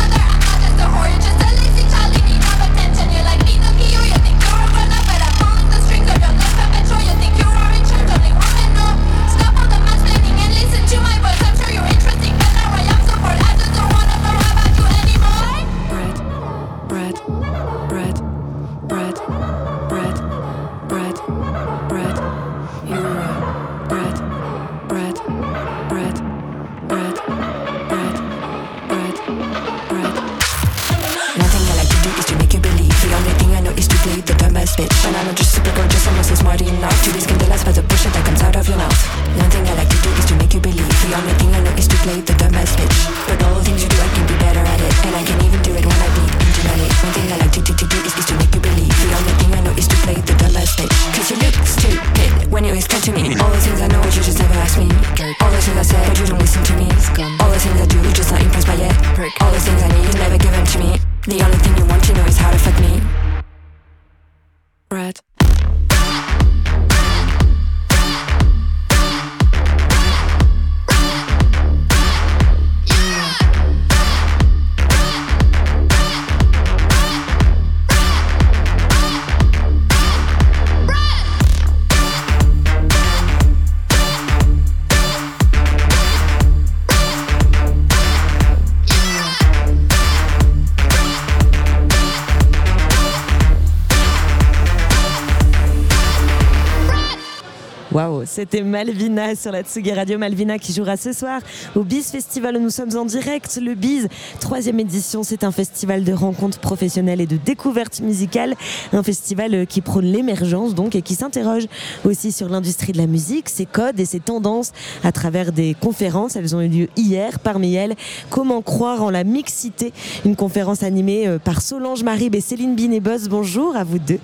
C'était Malvina sur la Tsugi Radio. Malvina qui jouera ce soir au Biz Festival nous sommes en direct. Le Biz, troisième édition, c'est un festival de rencontres professionnelles et de découvertes musicales. Un festival qui prône l'émergence donc et qui s'interroge aussi sur l'industrie de la musique, ses codes et ses tendances à travers des conférences. Elles ont eu lieu hier. Parmi elles, Comment croire en la mixité? Une conférence animée euh, par Solange Marib et Céline Binébos. Bonjour à vous deux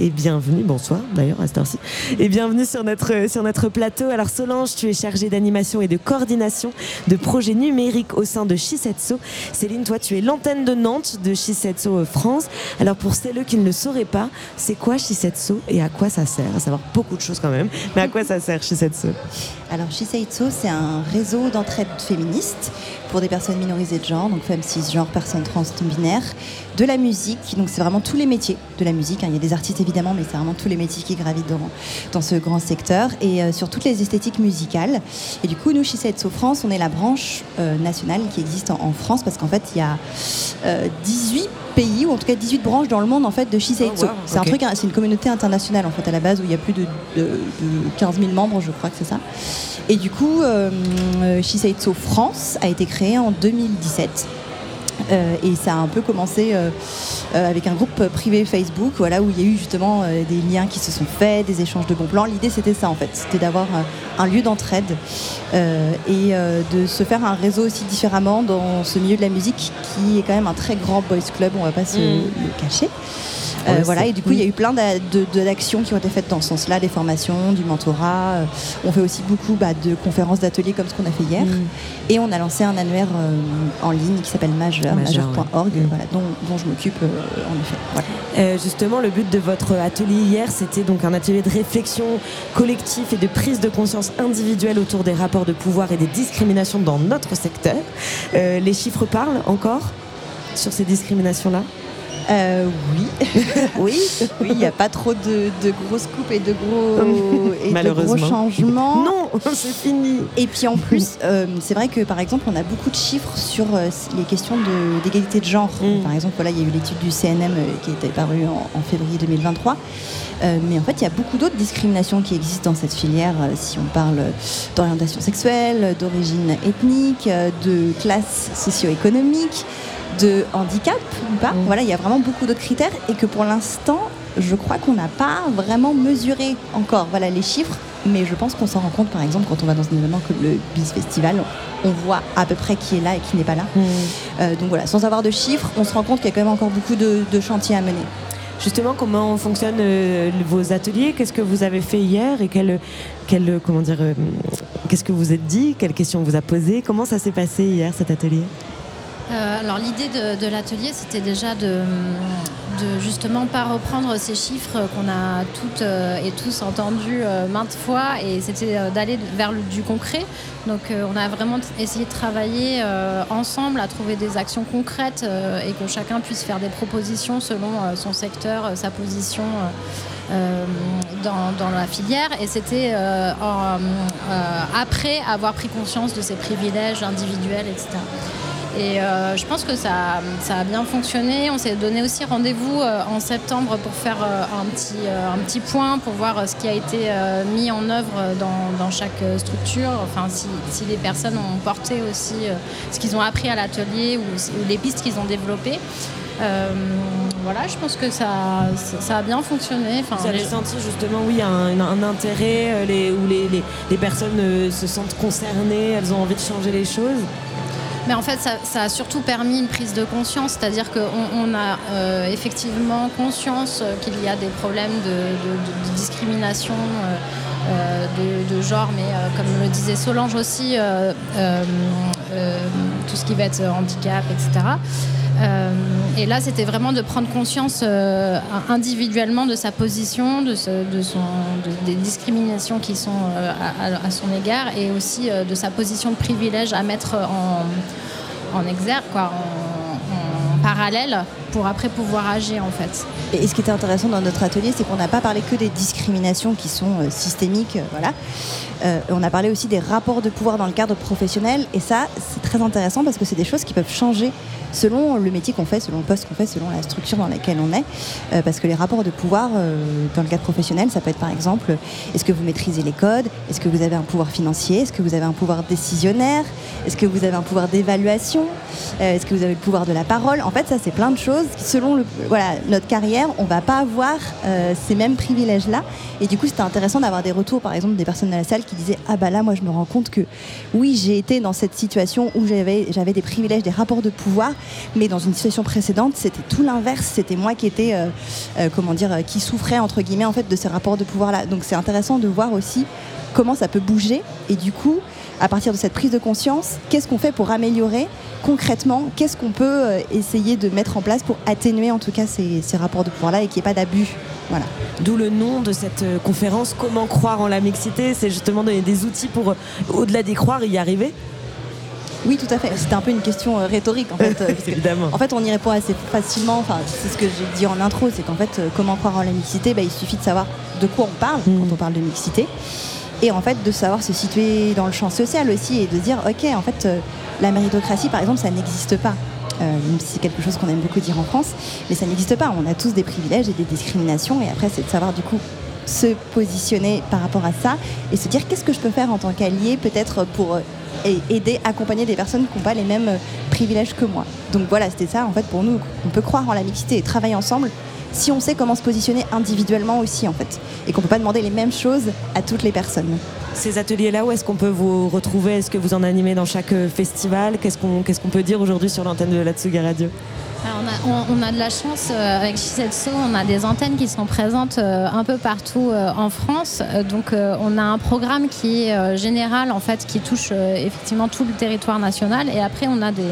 et bienvenue. Bonsoir d'ailleurs à cette heure-ci. Et bienvenue sur notre, sur notre plateau. Alors Solange, tu es chargée d'animation et de coordination de projets numériques au sein de Shisetso. Céline, toi, tu es l'antenne de Nantes de Shisetso France. Alors pour celles qui ne le sauraient pas, c'est quoi Shisetso et à quoi ça sert? À savoir beaucoup de choses quand même, mais à quoi ça sert Shisetso Alors Shiseitsu, c'est un réseau d'entraide féministe pour des personnes minorisées de genre, donc femmes cisgenres, personnes trans, non-binaires, de la musique. Donc c'est vraiment tous les métiers de la musique. hein. Il y a des artistes évidemment, mais c'est vraiment tous les métiers qui gravitent dans, dans ce grand secteur et euh, sur toutes les esthétiques musicales. Et du coup, nous, Shiseitsu France, on est la branche euh, nationale qui existe en, en France parce qu'en fait, il y a euh, 18 pays ou en tout cas 18 branches dans le monde en fait de Shiseitsu. Oh, wow, c'est un truc, hein, c'est une communauté internationale en fait à la base où il y a plus de, de- de 15 000 membres, je crois que c'est ça. Et du coup, euh, euh, Shiseitsu France a été créé en 2017. Euh, et ça a un peu commencé euh, euh, avec un groupe privé Facebook, voilà, où il y a eu justement des liens qui se sont faits, des échanges de bons plans. L'idée c'était ça en fait, c'était d'avoir un lieu d'entraide et de se faire un réseau aussi différemment dans ce milieu de la musique qui est quand même un très grand boys club, on va pas se Mm. le cacher. Euh, voilà, et du coup, il y a eu plein d'actions qui ont été faites dans ce sens-là, des formations, du mentorat. Euh, On fait aussi beaucoup bah, de conférences, d'ateliers comme ce qu'on a fait hier. Mm. Et on a lancé un annuaire euh, en ligne qui s'appelle Majeur, Majeur, majeur.org, ouais. Mm. voilà, dont, dont je m'occupe en effet. Voilà. Justement, le but de votre atelier hier, c'était donc un atelier de réflexion collective et de prise de conscience individuelle autour des rapports de pouvoir et des discriminations dans notre secteur. Les chiffres parlent encore sur ces discriminations-là? Euh, oui. oui. Oui, il n'y a pas trop de, de grosses coupes et de gros, et de gros changements. Non, c'est fini. Et puis en plus, euh, c'est vrai que par exemple, on a beaucoup de chiffres sur euh, les questions de- d'égalité de, genre. Mm. Par exemple, voilà, il y a eu l'étude du CNM euh, qui était parue en, en février 2023. Euh, mais en fait, il y a beaucoup d'autres discriminations qui existent dans cette filière, si on parle d'orientation sexuelle, d'origine ethnique, euh, de classe socio-économique, de handicap ou pas. Voilà, il y a vraiment beaucoup d'autres critères et que pour l'instant, je crois qu'on n'a pas vraiment mesuré encore voilà, les chiffres, mais je pense qu'on s'en rend compte par exemple quand on va dans un événement comme le BIS Festival, on voit à peu près qui est là et qui n'est pas là. Euh, donc voilà, sans avoir de chiffres, on se rend compte qu'il y a quand même encore beaucoup de, de chantiers à mener. Justement, comment fonctionnent euh, vos ateliers? Qu'est-ce que vous avez fait hier et quel, quel, comment dire, euh, qu'est-ce que vous êtes dit? Quelles questions on vous a posées? Comment ça s'est passé hier cet atelier? Euh, alors l'idée de, l'atelier, c'était déjà de, de justement pas reprendre ces chiffres qu'on a toutes euh, et tous entendus euh, maintes fois, et c'était d'aller vers du concret. Donc on a vraiment essayé de travailler ensemble à trouver des actions concrètes et que chacun puisse faire des propositions selon son secteur, sa position. dans, la filière et c'était après avoir pris conscience de ses privilèges individuels, etc. Et euh, je pense que ça, ça a bien fonctionné. On s'est donné aussi rendez-vous euh, en septembre pour faire euh, un, petit, un petit point, pour voir ce qui a été mis en œuvre dans, dans chaque structure. Enfin, si, si les personnes ont porté aussi ce qu'ils ont appris à l'atelier ou, ou les pistes qu'ils ont développées. Euh, voilà, je pense que ça, ça, ça a bien fonctionné. Enfin, Vous avez senti justement, oui, un, un intérêt les, où les, les, les personnes euh, se sentent concernées, elles ont envie de changer les choses Mais en fait, ça, a surtout permis une prise de conscience, c'est-à-dire qu'on on a euh, effectivement conscience euh, qu'il y a des problèmes de, discrimination euh, de, de genre, mais comme le disait Solange aussi, tout ce qui va être handicap, etc. Euh, et là, c'était vraiment de prendre conscience euh, individuellement de sa position, de, des discriminations qui sont euh, à, son égard, et aussi de sa position de privilège à mettre en, exergue, quoi, en parallèle, pour après pouvoir agir en fait. Et ce qui était intéressant dans notre atelier, c'est qu'on n'a pas parlé que des discriminations qui sont euh, systémiques, euh, voilà. Euh, on a parlé aussi des rapports de pouvoir dans le cadre professionnel, et ça, c'est très intéressant parce que c'est des choses qui peuvent changer selon le métier qu'on fait, selon le poste qu'on fait, selon la structure dans laquelle on est. Parce que les rapports de pouvoir dans le cadre professionnel, ça peut être par exemple, est-ce que vous maîtrisez les codes Est-ce que vous avez un pouvoir financier Est-ce que vous avez un pouvoir décisionnaire Est-ce que vous avez un pouvoir d'évaluation Est-ce que vous avez le pouvoir de la parole En fait, ça, c'est plein de choses. Selon voilà, notre carrière, on va pas avoir euh, ces mêmes privilèges-là. Et du coup, c'était intéressant d'avoir des retours, par exemple, des personnes dans la salle qui disaient Ah bah là, moi, je me rends compte que oui, j'ai été dans cette situation où j'avais des privilèges, des rapports de pouvoir, mais dans une situation précédente, c'était tout l'inverse. C'était moi qui était, euh, euh, comment dire, qui souffrait, entre guillemets, en fait, de ces rapports de pouvoir-là. Donc, c'est intéressant de voir aussi comment ça peut bouger. Et du coup, à partir de cette prise de conscience, qu'est-ce qu'on fait pour améliorer concrètement Qu'est-ce qu'on peut euh, essayer de mettre en place pour atténuer en tout cas ces, ces rapports de pouvoir-là et qu'il n'y ait pas d'abus voilà. D'où le nom de cette euh, conférence Comment croire en la mixité C'est justement donner des outils pour, euh, au-delà d'y croire, y arriver Oui, tout à fait. C'était un peu une question euh, rhétorique en fait. euh, que, Évidemment. En fait, on y répond assez facilement. Enfin, c'est ce que j'ai dit en intro, c'est qu'en fait, euh, comment croire en la mixité? Bah, Il suffit de savoir de quoi on parle Mm. quand on parle de mixité. Et en fait, de savoir se situer dans le champ social aussi et de dire, ok, en fait, euh, la méritocratie, par exemple, ça n'existe pas. Euh, c'est quelque chose qu'on aime beaucoup dire en France, mais ça n'existe pas. On a tous des privilèges et des discriminations, et après, c'est de savoir du coup se positionner par rapport à ça et se dire qu'est-ce que je peux faire en tant qu'allié, peut-être pour euh, aider, accompagner des personnes qui n'ont pas les mêmes privilèges que moi. Donc voilà, c'était ça en fait pour nous. On peut croire en la mixité et travailler ensemble si on sait comment se positionner individuellement aussi en fait, et qu'on peut pas demander les mêmes choses à toutes les personnes. Ces ateliers-là, où est-ce qu'on peut vous retrouver? Est-ce que vous en animez dans chaque euh, festival? Qu'est-ce qu'on peut dire aujourd'hui sur l'antenne de la Tsugi Radio? On, a, de la chance euh, avec Shisetsu, on a des antennes qui sont présentes euh, un peu partout euh, en France. Donc on a un programme qui est général en fait, qui touche effectivement tout le territoire national. Et après on a des,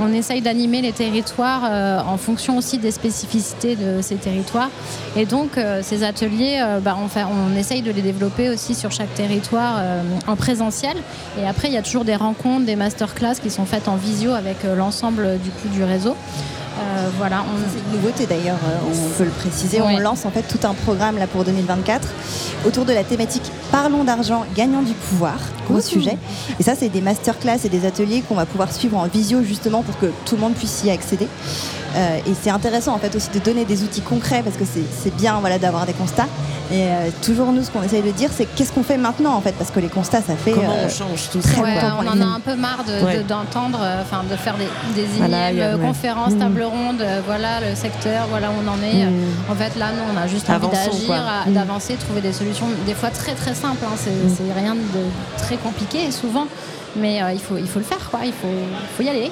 on essaye d'animer les territoires en fonction aussi des spécificités de ces territoires. Et donc ces ateliers, bah, on, essaye de les développer aussi sur chaque territoire en présentiel. Et après il y a toujours des rencontres, des masterclass qui sont faites en visio avec l'ensemble du coup du réseau. Euh, voilà, on... C'est une nouveauté d'ailleurs, euh, on peut le préciser. Oui. On lance en fait tout un programme là pour 2024 autour de la thématique Parlons d'argent, gagnant du pouvoir, gros Ouh. sujet. Et ça, c'est des masterclass et des ateliers qu'on va pouvoir suivre en visio justement pour que tout le monde puisse y accéder. Euh, et c'est intéressant en fait aussi de donner des outils concrets parce que c'est c'est bien voilà, d'avoir des constats. Et euh, toujours nous, ce qu'on essaye de dire, c'est qu'est-ce qu'on fait maintenant en fait parce que les constats, ça fait Comment euh, on change tout très ça Ouais, on en a un peu marre de- Ouais. de- d'entendre, euh, enfin de faire des, des Voilà, énièmes il y a- ouais. conférences, Mm. tables rondes, euh, voilà le secteur, voilà où on en est. Mm. En fait, là, nous, on a juste envie d'agir, à- Mm. d'avancer, trouver des solutions, des fois très très simples. hein. C'est Mm. c'est rien de très compliqué souvent, mais euh, il, faut, il faut le faire, quoi. Il faut, faut y aller.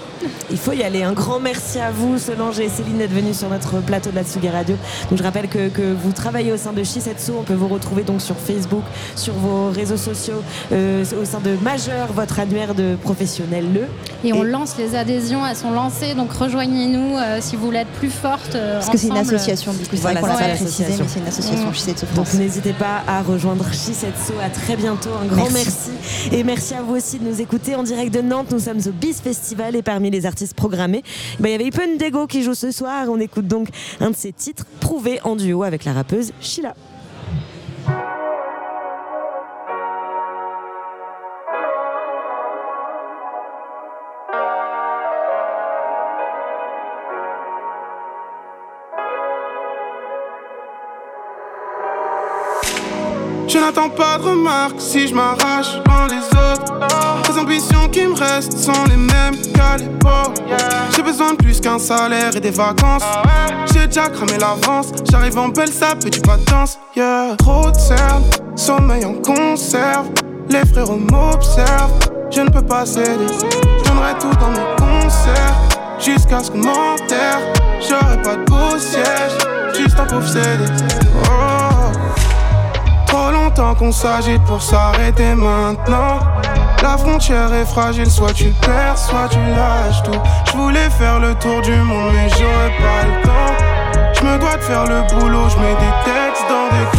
Il faut y aller. Un grand merci à vous, Solange et Céline, d'être venus sur notre plateau de la Tsugi Radio. Donc, je rappelle que, que vous travaillez au sein de Shisetsu. On peut vous retrouver donc sur Facebook, sur vos réseaux sociaux, euh, au sein de Majeur, votre annuaire de professionnels le. Et on lance les adhésions, elles sont lancées, donc rejoignez-nous euh, si vous voulez être plus forte. euh, Parce que c'est une association, du coup, c'est Voilà, pas une précisé, association. mais c'est une association Mm. Shisetsu Donc France. n'hésitez pas à rejoindre Shisetsu. À très bientôt. Un grand merci. Merci. Et merci à vous aussi de nous écouter en direct de Nantes. Nous sommes au Bis Festival et parmi les artistes programmés, ben, il y avait Ipen Dego qui joue ce soir. On écoute donc un de ses titres prouvé en duo avec la rappeuse Sheila. Je n'attends pas de remarques si je m'arrache dans les autres. Les ambitions qui me restent sont les mêmes qu'à l'époque. J'ai besoin de plus qu'un salaire et des vacances. J'ai déjà cramé l'avance. J'arrive en belle sape et du pas de danse. Yeah. Trop de cernes, sommeil en conserve. Les frérots m'observent. Je ne peux pas céder. Je tout dans mes concerts. Jusqu'à ce qu'on m'enterre. J'aurai pas de beau siège. Juste un pauvre CD. Oh. Trop longtemps qu'on s'agite pour s'arrêter maintenant. La frontière est fragile, soit tu perds, soit tu lâches tout. Je voulais faire le tour du monde, mais j'aurais pas le temps. Je me dois de faire le boulot, je mets des textes dans des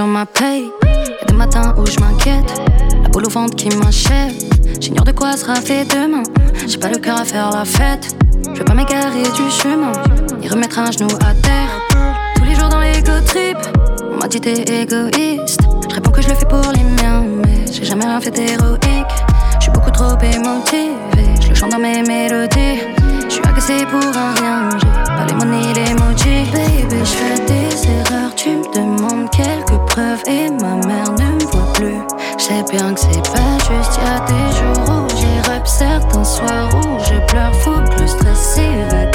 sur ma paye. Y'a des matins où je m'inquiète, la boule au ventre qui m'achève. J'ignore de quoi sera fait demain. J'ai pas le cœur à faire la fête. Je veux pas m'égarer du chemin, ni remettre un genou à terre. Tous les jours dans l'ego trip, on m'a dit t'es égoïste. Je réponds que je le fais pour les miens, mais j'ai jamais rien fait d'héroïque. Je suis beaucoup trop émotive, je le chante dans mes mélodies. Je suis agacée pour un rien, j'ai pas les mots ni les emojis. Baby, je fais des erreurs, tu me demandes quelques et ma mère ne voit plus. Je bien que c'est pas juste, y a des jours où j'ai rep certains soirs où je pleure, faut que le stress s'évacue.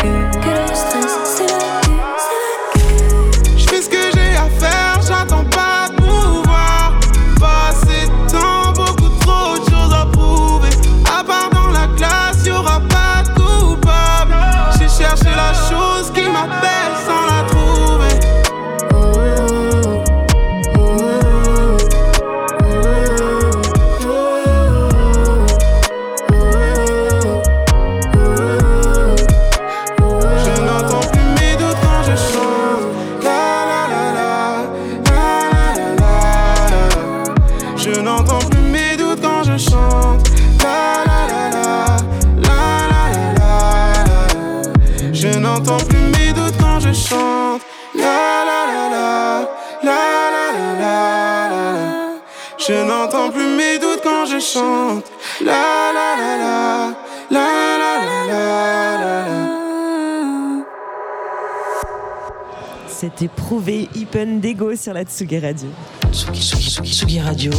C'était prouvé Ipen Dego sur la Tsugi Radio. Tsugi, Tsugi, Tsugi, Tsugi Radio.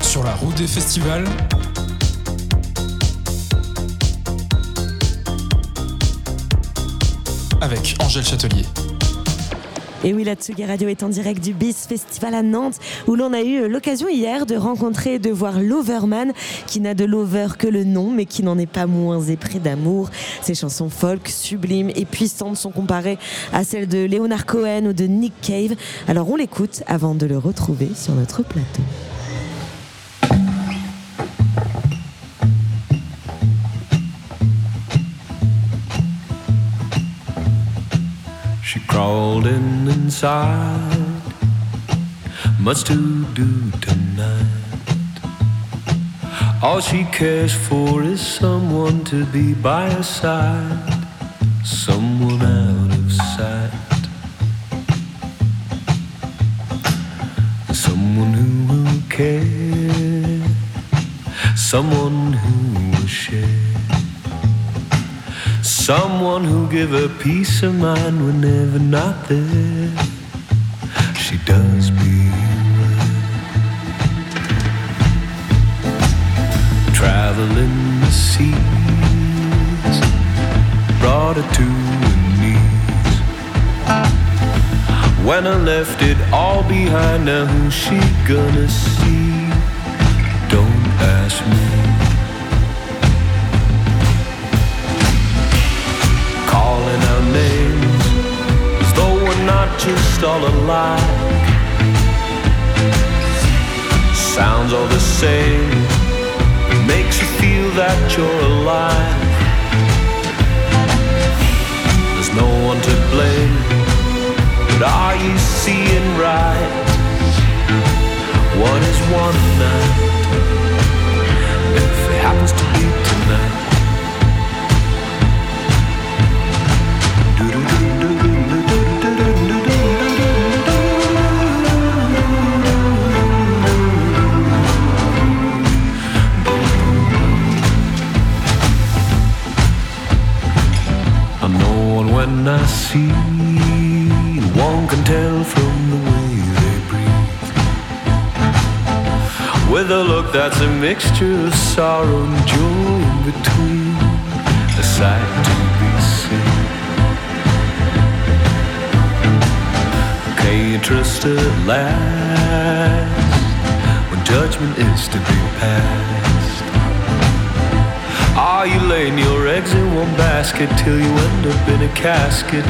Sur la route des festivals. Avec Angèle Châtelier. Et oui, la Tsugi Radio est en direct du BIS Festival à Nantes, où l'on a eu l'occasion hier de rencontrer et de voir l'Overman, qui n'a de l'over que le nom, mais qui n'en est pas moins épris d'amour. Ses chansons folk, sublimes et puissantes sont comparées à celles de Leonard Cohen ou de Nick Cave. Alors on l'écoute avant de le retrouver sur notre plateau. She crawled in inside, to do tonight. All she cares for is someone to be by her side, someone out of sight, someone who will care, someone who will share. Someone who'll give her peace of mind whenever not there. She does to her knees. When I left it all behind, now who's she gonna see? Don't ask me. calling our names as though we're not just all alike. Sounds all the same, makes you feel that you're alive. Right? One is one night, if it happens to be tonight. I know when I see one can tell from With a look that's a mixture of sorrow and joy in between, a sight to be seen. Can you trust at last when judgment is to be passed? Are you laying your eggs in one basket till you end up in a casket?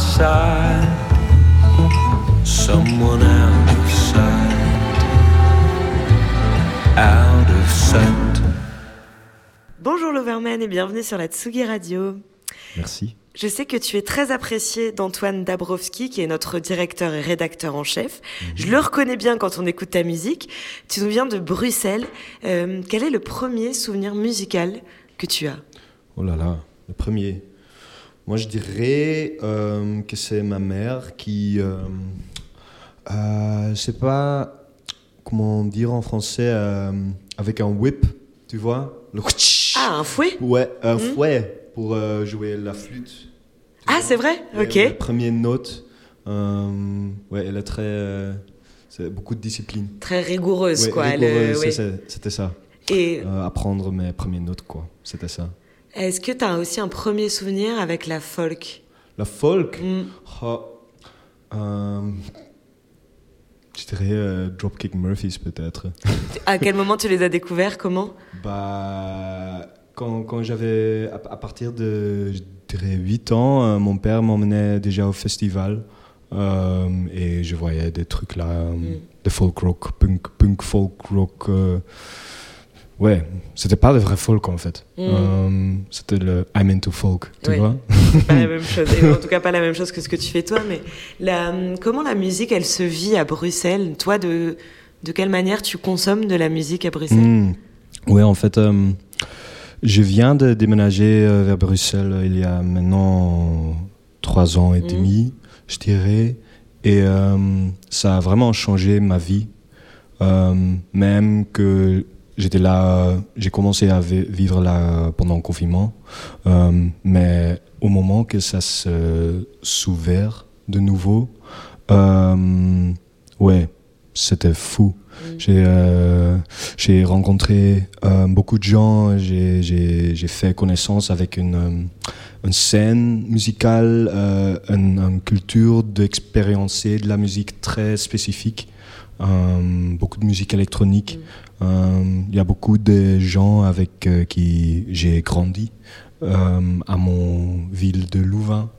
By my side, someone out of sight, out of sight. Bonjour l'Overman et bienvenue sur la Tsugi Radio. Merci. Je sais que tu es très apprécié d'Antoine Dabrowski, qui est notre directeur et rédacteur en chef. Je le reconnais bien quand on écoute ta musique. Tu nous viens de Bruxelles. Euh, quel est le premier souvenir musical que tu as? Oh là là, le premier. Moi, je dirais euh, que c'est ma mère qui. Euh, euh, je sais pas comment dire en français, euh, avec un whip, tu vois le Ah, un fouet? Ouais, un Mhm. fouet pour euh, jouer la flûte. Ah, c'est vrai? Et Ok. La première note, ouais, elle est très. c'est beaucoup de discipline. Très rigoureuse, Ouais, quoi. Rigoureuse, ouais. C'était ça. Et apprendre mes premières notes, quoi. C'était ça. Est-ce que tu as aussi un premier souvenir avec la folk? La folk? Mm. oh, euh, Je dirais euh, Dropkick Murphys, peut-être. À quel moment tu les as découverts? Comment? Bah, quand, quand j'avais, à, à partir de, je dirais, 8 ans, euh, mon père m'emmenait déjà au festival et je voyais des trucs là, euh, de folk rock, punk, punk folk rock, ouais, c'était pas le vrai folk en fait. Mm. Euh, c'était le I'm into folk, tu Ouais. vois. Pas la même chose. Et en tout cas, pas la même chose que ce que tu fais toi. Mais la, comment la musique, elle se vit à Bruxelles? Toi, de, de quelle manière tu consommes de la musique à Bruxelles? Hmm. Ouais, en fait, euh, je viens de déménager euh, vers Bruxelles il y a maintenant trois ans et demi, je dirais. Et euh, ça a vraiment changé ma vie. Même que j'étais là, j'ai commencé à vi- vivre là pendant le confinement. Euh, mais au moment que ça se s'ouvert de nouveau, euh, ouais, c'était fou. J'ai euh, j'ai rencontré euh, beaucoup de gens, j'ai- fait connaissance avec une, une scène musicale, euh, une, une culture d'expériencer de la musique très spécifique, beaucoup de musique électronique. Euh, Il y a beaucoup de gens avec euh, qui j'ai grandi euh, à mon ville de Louvain.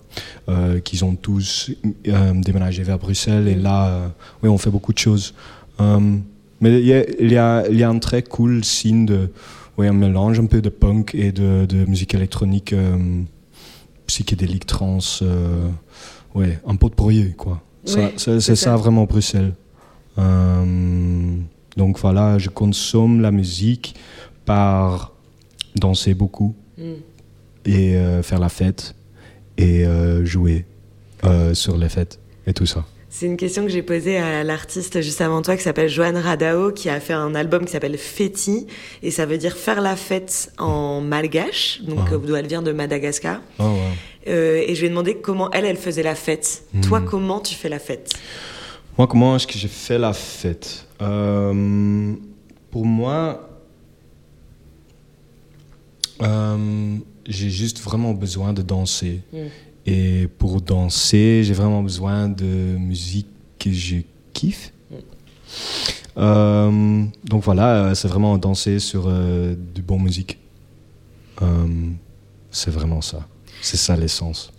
Euh, qui ont tous euh, déménagé vers Bruxelles et là, euh, oui, on fait beaucoup de choses. Euh, mais il y, a, y y un très cool signe de, ouais, un mélange un peu de punk et de, de musique électronique euh, psychédélique, trans, euh, ouais, un pot de bruit, quoi. Ça- c'est ça vraiment Bruxelles. Euh, donc voilà, je consomme la musique par danser beaucoup Mm. et euh, faire la fête et euh, jouer sur les fêtes et tout ça. C'est une question que j'ai posée à l'artiste juste avant toi qui s'appelle Joanne Radao qui a fait un album qui s'appelle Feti et ça veut dire faire la fête en malgache, donc Ah. d'où elle vient de Madagascar. Oh. Euh, et je lui ai demandé comment elle, elle faisait la fête. Toi, comment tu fais la fête? Moi, comment est-ce que j'ai fait la fête? Euh, Pour moi, euh, j'ai juste vraiment besoin de danser. Mm. Et pour danser, j'ai vraiment besoin de musique que je kiffe. Euh, donc voilà, c'est vraiment danser sur du bon musique. C'est vraiment ça. C'est ça l'essence.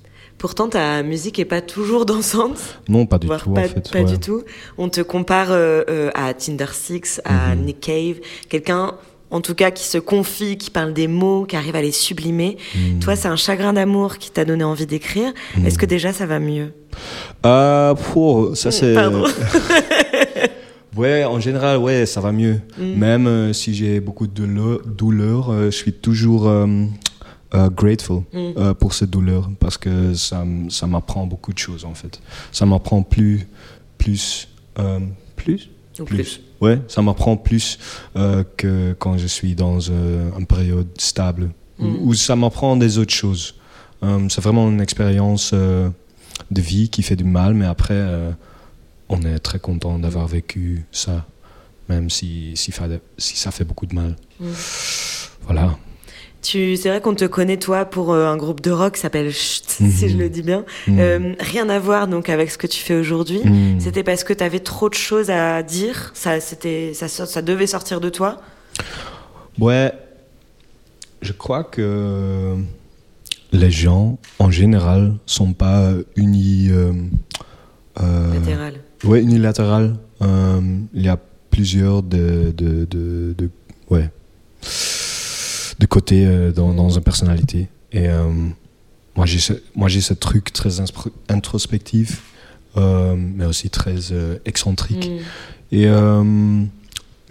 Pourtant, ta musique est pas toujours dansante. Non, pas du tout, en Pas, fait, pas ouais. du tout. On te compare euh, euh, à Tinder Six, à Mhm. Nick Cave, quelqu'un, en tout cas, qui se confie, qui parle des mots, qui arrive à les sublimer. Mhm. Toi, c'est un chagrin d'amour qui t'a donné envie d'écrire. Est-ce que déjà ça va mieux? Euh, pour, ça c'est. Pardon. ouais, en général, ouais, ça va mieux. Mm. Même euh, si j'ai beaucoup de douleur, douleur, euh, je suis toujours euh, grateful Mm. euh, pour cette douleur parce que ça, ça m'apprend beaucoup de choses en fait. Ça m'apprend plus, plus, euh, plus, Ou plus. Ouais, ça m'apprend plus euh, que quand je suis dans euh, une période stable Mm. ou où ça m'apprend des autres choses. C'est vraiment une expérience euh, de vie qui fait du mal, mais après, euh, on est très content d'avoir vécu ça, même si, si, fa- si ça fait beaucoup de mal. Mm. Voilà. Tu, c'est vrai qu'on te connaît toi pour euh, un groupe de rock qui s'appelle Chut, si Mhm. je le dis bien. Mhm. Euh, rien à voir donc avec ce que tu fais aujourd'hui. Mhm. C'était parce que tu avais trop de choses à dire. Ça, c'était, ça, ça devait sortir de toi. Ouais, je crois que les gens, en général, sont pas unis. Euh, euh, Latéral. Ouais, unilatéral. Il y a plusieurs de, de, de, de- ouais, de côtés euh, dans, dans une personnalité. Et euh, moi, j'ai ce, moi, ce truc très introspectif, euh, mais aussi très excentrique. Mm. Et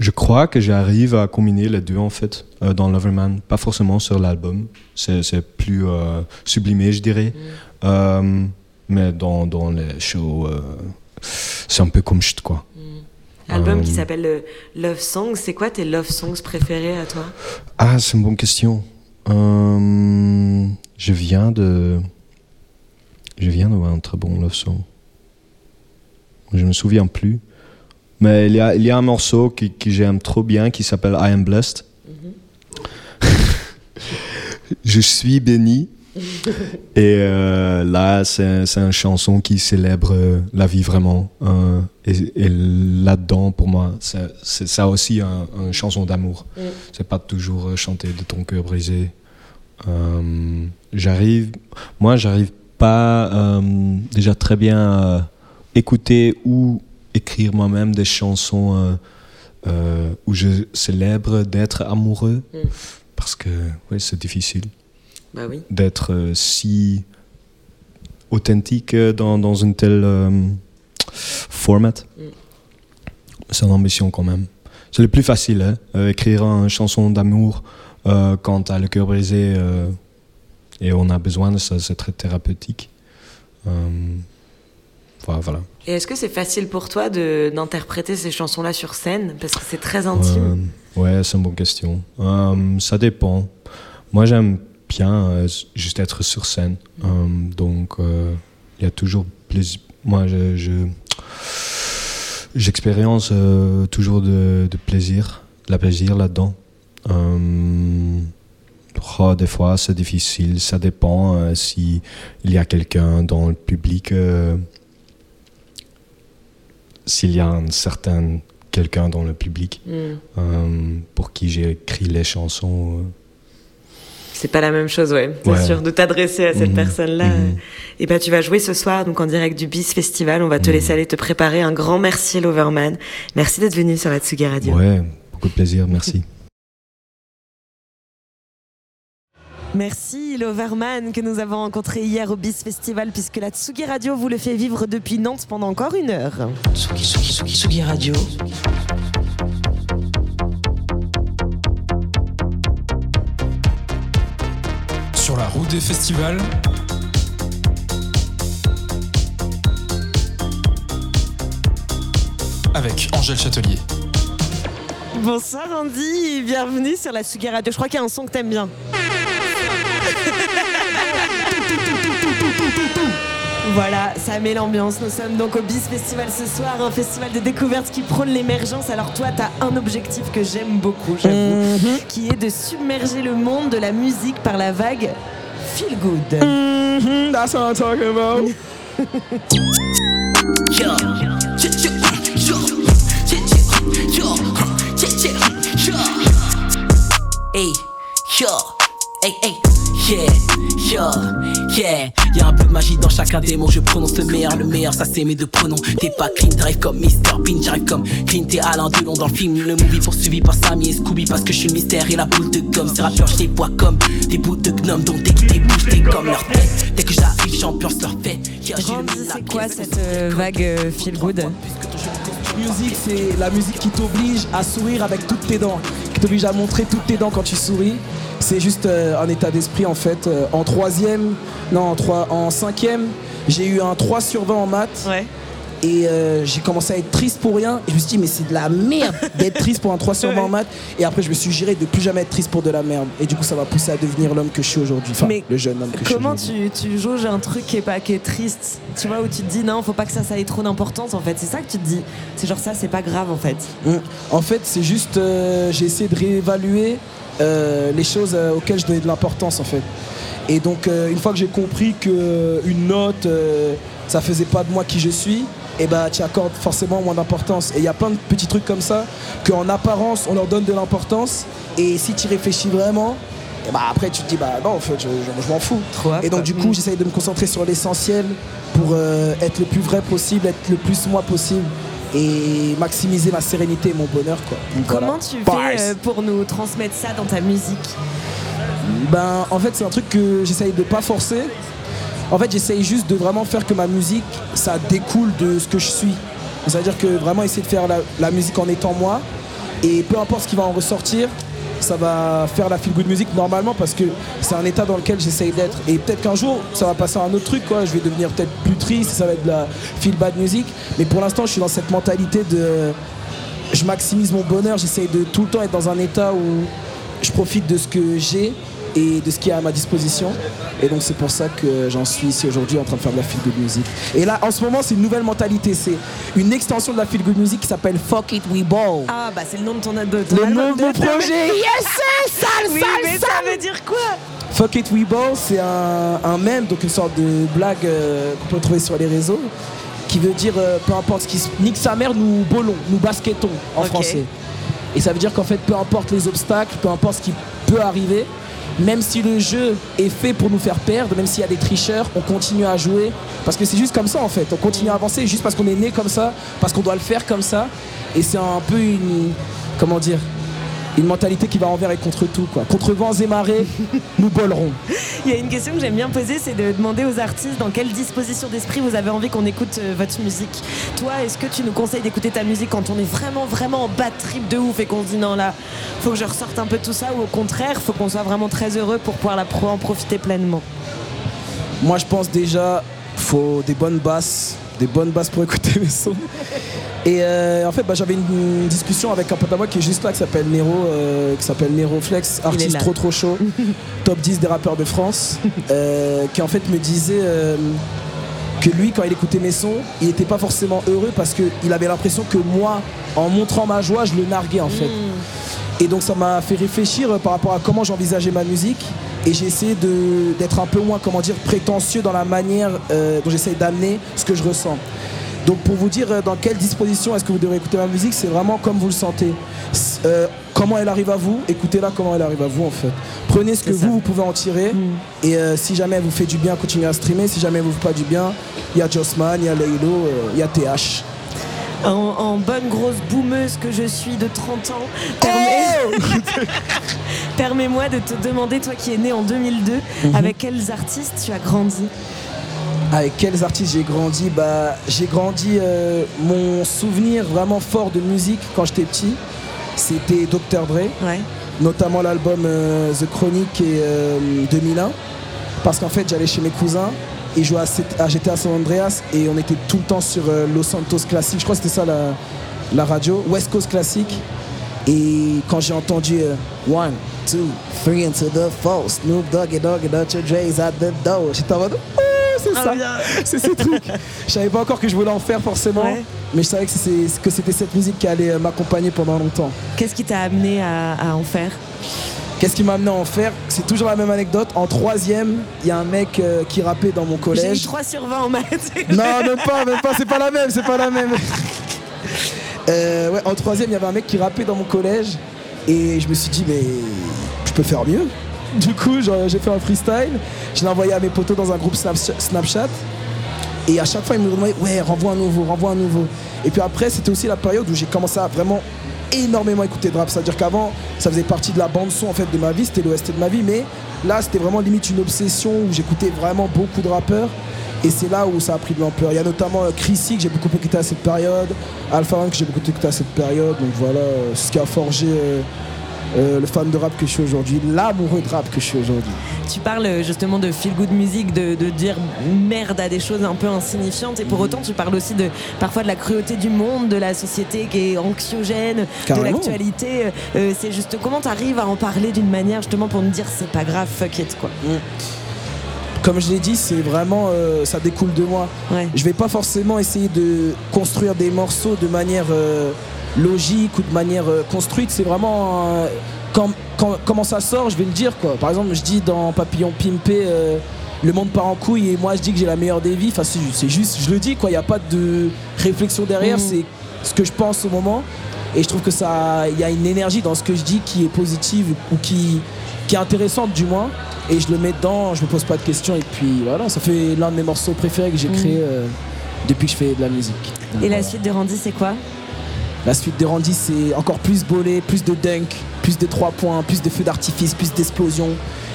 je crois que j'arrive à combiner les deux en fait euh, dans Loverman. Pas forcément sur l'album, c'est, plus euh, sublimé, je dirais. Euh, mais dans, dans les shows, c'est un peu comme chut quoi. Album qui Euh, s'appelle euh, Love Songs. C'est quoi tes love songs préférés à toi? Ah, c'est une bonne question. Euh, je viens de. Je viens d'avoir un très bon love song. Je me souviens plus. Mais il y a, il y a un morceau que j'aime trop bien qui s'appelle I Am Blessed. je suis béni. Et euh, là, c'est c'est une chanson qui célèbre euh, la vie vraiment. Euh, et et là-dedans, pour moi, c'est c'est ça aussi un- une chanson d'amour. Mm. C'est pas toujours euh, chanter de ton cœur brisé. Euh, j'arrive, moi, j'arrive pas euh, déjà très bien à écouter ou écrire moi-même des chansons où je célèbre d'être amoureux. Mm. Parce que ouais, c'est difficile Bah oui. d'être euh, si authentique euh, dans, dans une telle euh, format. Mm. C'est une ambition quand même. C'est le plus facile, hein, euh, écrire une chanson d'amour quand t'as le cœur brisé et on a besoin de ça, c'est très thérapeutique. Voilà. Et est-ce que c'est facile pour toi de- d'interpréter ces chansons-là sur scène? Parce que c'est très intime. Ouais, c'est une bonne question. Ça dépend. Moi, j'aime bien euh, juste être sur scène. Euh, donc, euh, il y a toujours plaisir. Moi, je. je- J'expérience euh, toujours de, de plaisir, de la plaisir là-dedans. Euh, oh, des fois, c'est difficile. Ça dépend euh, si il y a quelqu'un dans le public. s'il y a un certain quelqu'un dans le public Mm. pour qui j'ai écrit les chansons. C'est pas la même chose, ouais, c'est Ouais. sûr, de t'adresser à cette Mhm. personne-là. Mhm. Et ben, tu vas jouer ce soir, donc en direct du Bis Festival. On va te laisser aller te préparer. Un grand merci, Loverman. Merci d'être venu sur la Tsugi Radio. Ouais, beaucoup de plaisir, merci. Merci Loverman que nous avons rencontré hier au Bis Festival puisque la Tsugi Radio vous le fait vivre depuis Nantes pendant encore une heure. Tsugi, Tsugi, Tsugi, Tsugi Radio. Route des festivals. Avec Angèle Châtelier. Bonsoir Andy, bienvenue sur la Tsugi Radio. Je crois qu'il y a un son que t'aimes bien. Voilà, ça met l'ambiance. Nous sommes donc au Bis Festival ce soir, un festival de découverte qui prône l'émergence. Alors toi, tu as un objectif que j'aime beaucoup, j'avoue, qui est de submerger le monde de la musique par la vague Feel good. Mm-hmm, that's what I'm talking about. yo, yo, yo, yeah. Y'a un peu de magie dans chacun des mots, je prononce le meilleur, le meilleur, ça c'est mes deux pronoms. T'es pas clean, t'arrives comme Mr. Bean, j'arrive comme Clint et Alain Delon dans le film. Le movie poursuivi par Sammy et Scooby parce que je suis le mystère et la boule de gomme. Ces rappeurs, je les vois comme des bouts de gnome, donc dès qu'ils bougent, t'es comme leur tête. Dès que j'arrive, j'ambiance leur fête. C'est quoi cette euh, vague euh, Feel Good Musique, c'est la musique qui t'oblige à sourire avec toutes tes dents, t'oblige à montrer toutes tes dents quand tu souris. C'est juste euh, un état d'esprit en fait. Euh, en troisième, non, en, trois, en cinquième, j'ai eu un 3 sur 20 en maths. Et euh, j'ai commencé à être triste pour rien. Et je me suis dit, mais c'est de la merde d'être triste pour un 3 sur 20 en maths. Et après, je me suis juré de plus jamais être triste pour de la merde. Et du coup, ça m'a poussé à devenir l'homme que je suis aujourd'hui. Enfin, Mais le jeune homme que je suis Comment tu, tu jauges un truc qui est, pas, qui est triste? Tu vois, où tu te dis non, faut pas que ça, ça ait trop d'importance en fait. C'est ça que tu te dis. C'est genre ça, c'est pas grave en fait. Mm. En fait, c'est juste, euh, j'ai essayé de réévaluer euh, les choses auxquelles je donnais de l'importance en fait. Et donc, une fois que j'ai compris qu'une note, ça faisait pas de moi qui je suis, et bah tu accordes forcément moins d'importance. Et il y a plein de petits trucs comme ça qu'en apparence on leur donne de l'importance, et si tu réfléchis vraiment, et bah après tu te dis bah non en fait je, je- je m'en fous. et donc du coup j'essaye de me concentrer sur l'essentiel pour euh, être le plus vrai possible, être le plus moi possible et maximiser ma sérénité et mon bonheur quoi. Donc, Comment voilà. tu fais euh, pour nous transmettre ça dans ta musique? Ben, en fait, c'est un truc que j'essaye de pas forcer. En fait, j'essaye juste de vraiment faire que ma musique, ça découle de ce que je suis. C'est-à-dire que vraiment essayer de faire la, musique en étant moi. Et peu importe ce qui va en ressortir, ça va faire la feel good music normalement parce que c'est un état dans lequel j'essaye d'être. Et peut-être qu'un jour, ça va passer à un autre truc. Je vais devenir peut-être plus triste, ça va être de la feel bad music. Mais pour l'instant, je suis dans cette mentalité de. Je maximise mon bonheur, j'essaye de tout le temps être dans un état où je profite de ce que j'ai et de ce qui est à ma disposition. Et donc c'est pour ça que j'en suis ici aujourd'hui en train de faire de la feel good music. Et là, en ce moment, c'est une nouvelle mentalité. C'est une extension de la feel good music qui s'appelle Fuck It We Ball. Ah bah c'est le nom de ton, de ton Le album nom de mon projet. Yes, sale, Oui, sale, mais sale. ça veut dire quoi? Fuck It We Ball, c'est un, un mème, donc une sorte de blague euh, qu'on peut trouver sur les réseaux, qui veut dire euh, peu importe ce qui se nique sa mère, nous bolons, nous baskettons en français. Et ça veut dire qu'en fait, peu importe les obstacles, peu importe ce qui peut arriver, même si le jeu est fait pour nous faire perdre, même s'il y a des tricheurs, on continue à jouer. Parce que c'est juste comme ça en fait. On continue à avancer juste parce qu'on est né comme ça, parce qu'on doit le faire comme ça. Et c'est un peu une. comment dire, une mentalité qui va envers et contre tout. Quoi. Contre vents et marées, nous bollerons. Il y a une question que j'aime bien poser, c'est de demander aux artistes dans quelle disposition d'esprit vous avez envie qu'on écoute euh, votre musique. Toi, est-ce que tu nous conseilles d'écouter ta musique quand on est vraiment, vraiment en bad trip de ouf et qu'on se dit non là, faut que je ressorte un peu tout ça ou au contraire, faut qu'on soit vraiment très heureux pour pouvoir la pro- en profiter pleinement? Moi, je pense déjà, faut des bonnes basses, des bonnes basses pour écouter mes sons. Et euh, en fait, bah, j'avais une, une discussion avec un pote à moi qui est juste là, qui s'appelle Nero, euh, qui s'appelle Nero Flex, artiste trop trop chaud, top 10 des rappeurs de France, euh, qui en fait me disait que lui, quand il écoutait mes sons, il n'était pas forcément heureux parce qu'il avait l'impression que moi, en montrant ma joie, je le narguais en fait. Et donc ça m'a fait réfléchir par rapport à comment j'envisageais ma musique. Et j'ai essayé de- d'être un peu moins, comment dire, prétentieux dans la manière euh, dont j'essaye d'amener ce que je ressens. Donc pour vous dire euh, dans quelle disposition est-ce que vous devrez écouter ma musique, c'est vraiment comme vous le sentez. Euh, comment elle arrive à vous, écoutez-la comment elle arrive à vous en fait. Prenez ce que vous, vous pouvez en tirer. Et euh, si jamais elle vous fait du bien, continuez à streamer. Si jamais elle vous fait pas du bien, il y a Jossman, il y a euh, il y a TH. En, en bonne grosse boumeuse que je suis de 30 ans, permets- permets-moi de te demander, toi qui es né en 2002, Mhm. avec quels artistes tu as grandi? Avec quels artistes j'ai grandi? Bah, J'ai grandi, euh, mon souvenir vraiment fort de musique quand j'étais petit, c'était Dr. Dre, notamment l'album euh, The Chronic et euh, 2001, parce qu'en fait j'allais chez mes cousins et je jouais à, GTA San Andreas et on était tout le temps sur euh, Los Santos Classic, je crois que c'était ça la, la radio, West Coast Classic. Et quand j'ai entendu euh, One, two, three into the four, Snoop Dogg et Dogg et Dr. Dre's at the door, j'étais en mode c'est ça, c'est ce truc. Je savais pas encore que je voulais en faire forcément, Ouais. mais je savais que c'est- que c'était cette musique qui allait euh, m'accompagner pendant longtemps. Qu'est-ce qui t'a amené à, à en faire? Qu'est-ce qui m'a amené à en faire C'est toujours la même anecdote. En troisième, il y a un mec euh, qui rappait dans mon J'ai eu collège. 3 sur 20 en maths. Non, même pas, même pas, c'est pas la même, c'est pas la même. Euh, ouais, en troisième, il y avait un mec qui rappait dans mon collège et je me suis dit, mais je peux faire mieux. Du coup, j'ai fait un freestyle, je l'ai envoyé à mes potos dans un groupe Snapchat et à chaque fois, ils me demandaient, ouais, renvoie un nouveau, renvoie un nouveau. Et puis après, c'était aussi la période où j'ai commencé à vraiment énormément écouter de rap. C'est-à-dire qu'avant, ça faisait partie de la bande-son en fait de ma vie, c'était l'OST de ma vie, mais là, c'était vraiment limite une obsession où j'écoutais vraiment beaucoup de rappeurs. Et c'est là où ça a pris de l'ampleur. Il y a notamment euh, Chrissy que j'ai beaucoup écouté à cette période, Alpha One que j'ai beaucoup écouté à cette période. Donc voilà, euh, ce qui a forgé euh, le fan de rap que je suis aujourd'hui, l'amoureux de rap que je suis aujourd'hui. Tu parles euh, justement de feel good music, de, de dire merde à des choses un peu insignifiantes, et pour Mhm. autant tu parles aussi de parfois de la cruauté du monde, de la société qui est anxiogène, de l'actualité. Euh, c'est juste comment tu arrives à en parler d'une manière justement pour nous dire c'est pas grave, fuck it quoi. Comme je l'ai dit, c'est vraiment, euh, ça découle de moi. Je vais pas forcément essayer de construire des morceaux de manière euh, logique ou de manière euh, construite. C'est vraiment euh, quand, quand- comment ça sort, je vais le dire quoi. Par exemple, je dis dans Papillon Pimpé, euh, le monde part en couille et moi je dis que j'ai la meilleure des vies. Enfin, c'est juste, je le dis. Il n'y a pas de réflexion derrière. Mhm. C'est ce que je pense au moment. Et je trouve que ça, il y a une énergie dans ce que je dis qui est positive ou qui, qui est intéressante du moins. Et je le mets dedans, je me pose pas de questions. Et puis voilà, ça fait l'un de mes morceaux préférés que j'ai Mhm. créé euh, depuis que je fais de la musique. Donc, Et la voilà. suite de Randy c'est quoi? La suite de Randy, c'est encore plus bolé, plus de dunk, plus de 3 points, plus de feux d'artifice, plus d'explosions,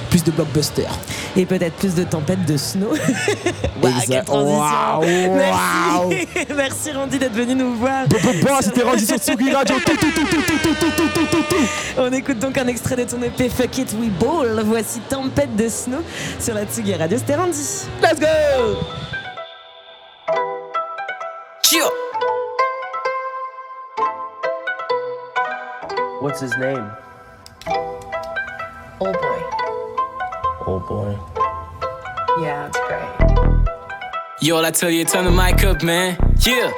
plus de blockbuster. Et peut-être plus de tempêtes de snow. Quelle transition Waouh, Merci Merci Randy d'être venu nous voir Bon, c'était Randy sur Tsugi Radio. On écoute donc un extrait de ton EP Fuck It We Ball. Voici Tempête de Snow sur la Tsugi Radio. C'était Randy. Let's go Chill. What's his name? Oh boy. Oh boy. Yeah, it's great. Yo, I tell you, turn the mic up, man. Yeah.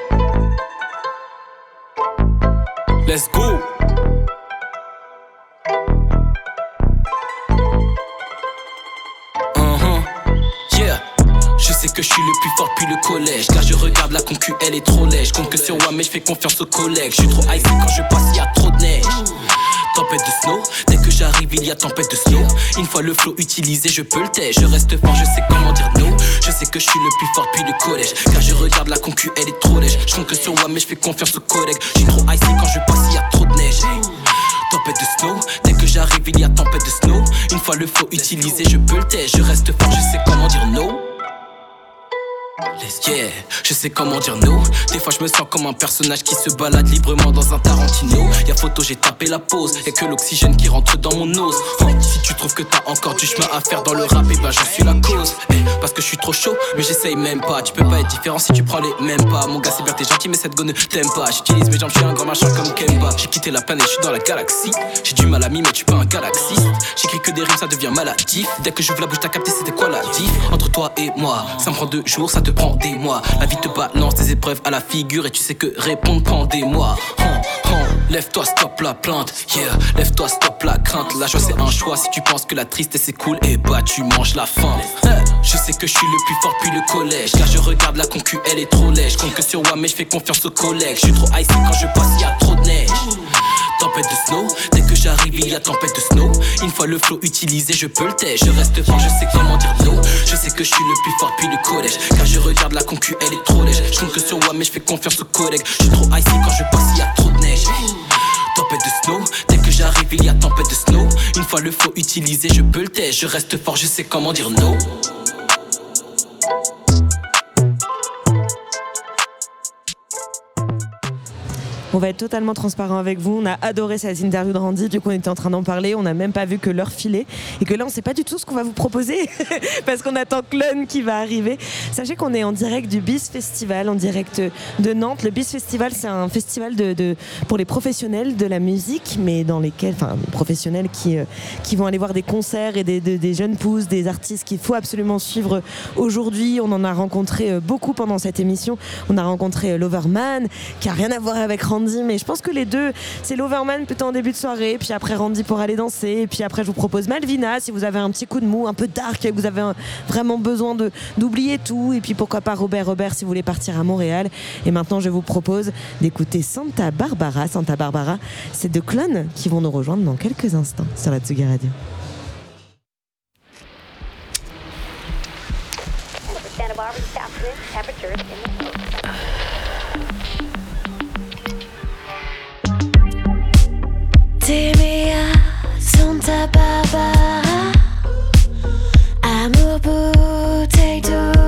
Let's go. c'est que je suis le plus fort puis le collège. Car je regarde la concu, elle est trop lèche. Compte que sur moi, mais je fais confiance aux collègues. Je suis trop icy quand je passe, y a trop de neige. Tempête de snow, dès que j'arrive, il y a tempête de snow. Une fois le flow utilisé, je peux le taire. Je reste fort, je sais comment dire no. Je sais que je suis le plus fort puis le collège. Car je regarde la concu, elle est trop lèche. Je compte que sur moi, mais je fais confiance aux collègues. Je suis trop icy quand je passe, y a trop de neige. Tempête de snow, dès que j'arrive, il y a tempête de snow. Une fois le flow utilisé, je peux le taire. Je reste fort, je sais comment dire no. Yeah, je sais comment dire no. Des fois, je me sens comme un personnage qui se balade librement dans un Tarantino. Y'a photo, j'ai tapé la pause. Et que l'oxygène qui rentre dans mon. Oh, si tu trouves que t'as encore du chemin à faire dans le rap, et ben je suis la cause. Eh, parce que je suis trop chaud, mais j'essaye même pas. Tu peux pas être différent si tu prends les mêmes pas. Mon gars, c'est bien, t'es gentil, mais cette go ne t'aime pas. J'utilise mes jambes, je suis un grand machin comme Kemba. J'ai quitté la planète, je suis dans la galaxie. J'ai du mal à m'y, mais tu pas un galaxiste. J'écris que des rimes, ça devient maladif. Dès que j'ouvre la bouche, t'as capté, c'était quoi la diff Entre toi et moi, ça me prend deux jours, ça te prend des mois. La vie te balance des épreuves à la figure et tu sais que répondre prend des mois. Lève-toi, stop la plainte. Yeah, lève-toi, stop la crainte. La joie, c'est un choix. Si tu penses que la tristesse est cool, et bah tu manges la faim. Je sais que je suis le plus fort depuis le collège. Car je regarde la concu, elle est trop lèche. Je compte que sur moi, mais je fais confiance aux collègues. Je suis trop icy quand je passe, y a trop de neige. Tempête de snow, dès que j'arrive, il y a tempête de snow. Une fois le flow utilisé, je peux le taire. Je reste fort, je sais comment dire no. Je sais que je suis le plus fort depuis le collège. Car je regarde la concu, elle est trop lèche. Je que sur moi, mais je fais confiance aux collègues. Je suis trop icy quand je passe, il y a trop de neige. Tempête de snow, dès que j'arrive, il y a tempête de snow. Une fois le flow utilisé, je peux le taire. Je reste fort, je sais comment dire no. On va être totalement transparent avec vous. On a adoré cette interview de Randy. Du coup, on était en train d'en parler. On n'a même pas vu que l'heure filait. Et que là, on ne sait pas du tout ce qu'on va vous proposer. parce qu'on attend Clone qui va arriver. Sachez qu'on est en direct du BIS Festival, en direct de Nantes. Le BIS Festival, c'est un festival pour les professionnels de la musique, mais dans lesquels, enfin, les professionnels qui, euh, qui vont aller voir des concerts et des, des- des jeunes pousses, des artistes qu'il faut absolument suivre aujourd'hui. On en a rencontré euh, beaucoup pendant cette émission. On a rencontré euh, Loverman, qui a rien à voir avec Randy, mais je pense que les deux, c'est Loverman plutôt en début de soirée, puis après Randy pour aller danser, et puis après je vous propose Malvina si vous avez un petit coup de mou, un peu dark, et que vous avez vraiment besoin d'oublier tout, et puis pourquoi pas Robert Robert si vous voulez partir à Montréal. Et maintenant je vous propose d'écouter Santa Barbara. Santa Barbara, c'est deux clones qui vont nous rejoindre dans quelques instants sur la Tsugi Radio. T'aimais à Santa Barbara. Amour bouteille double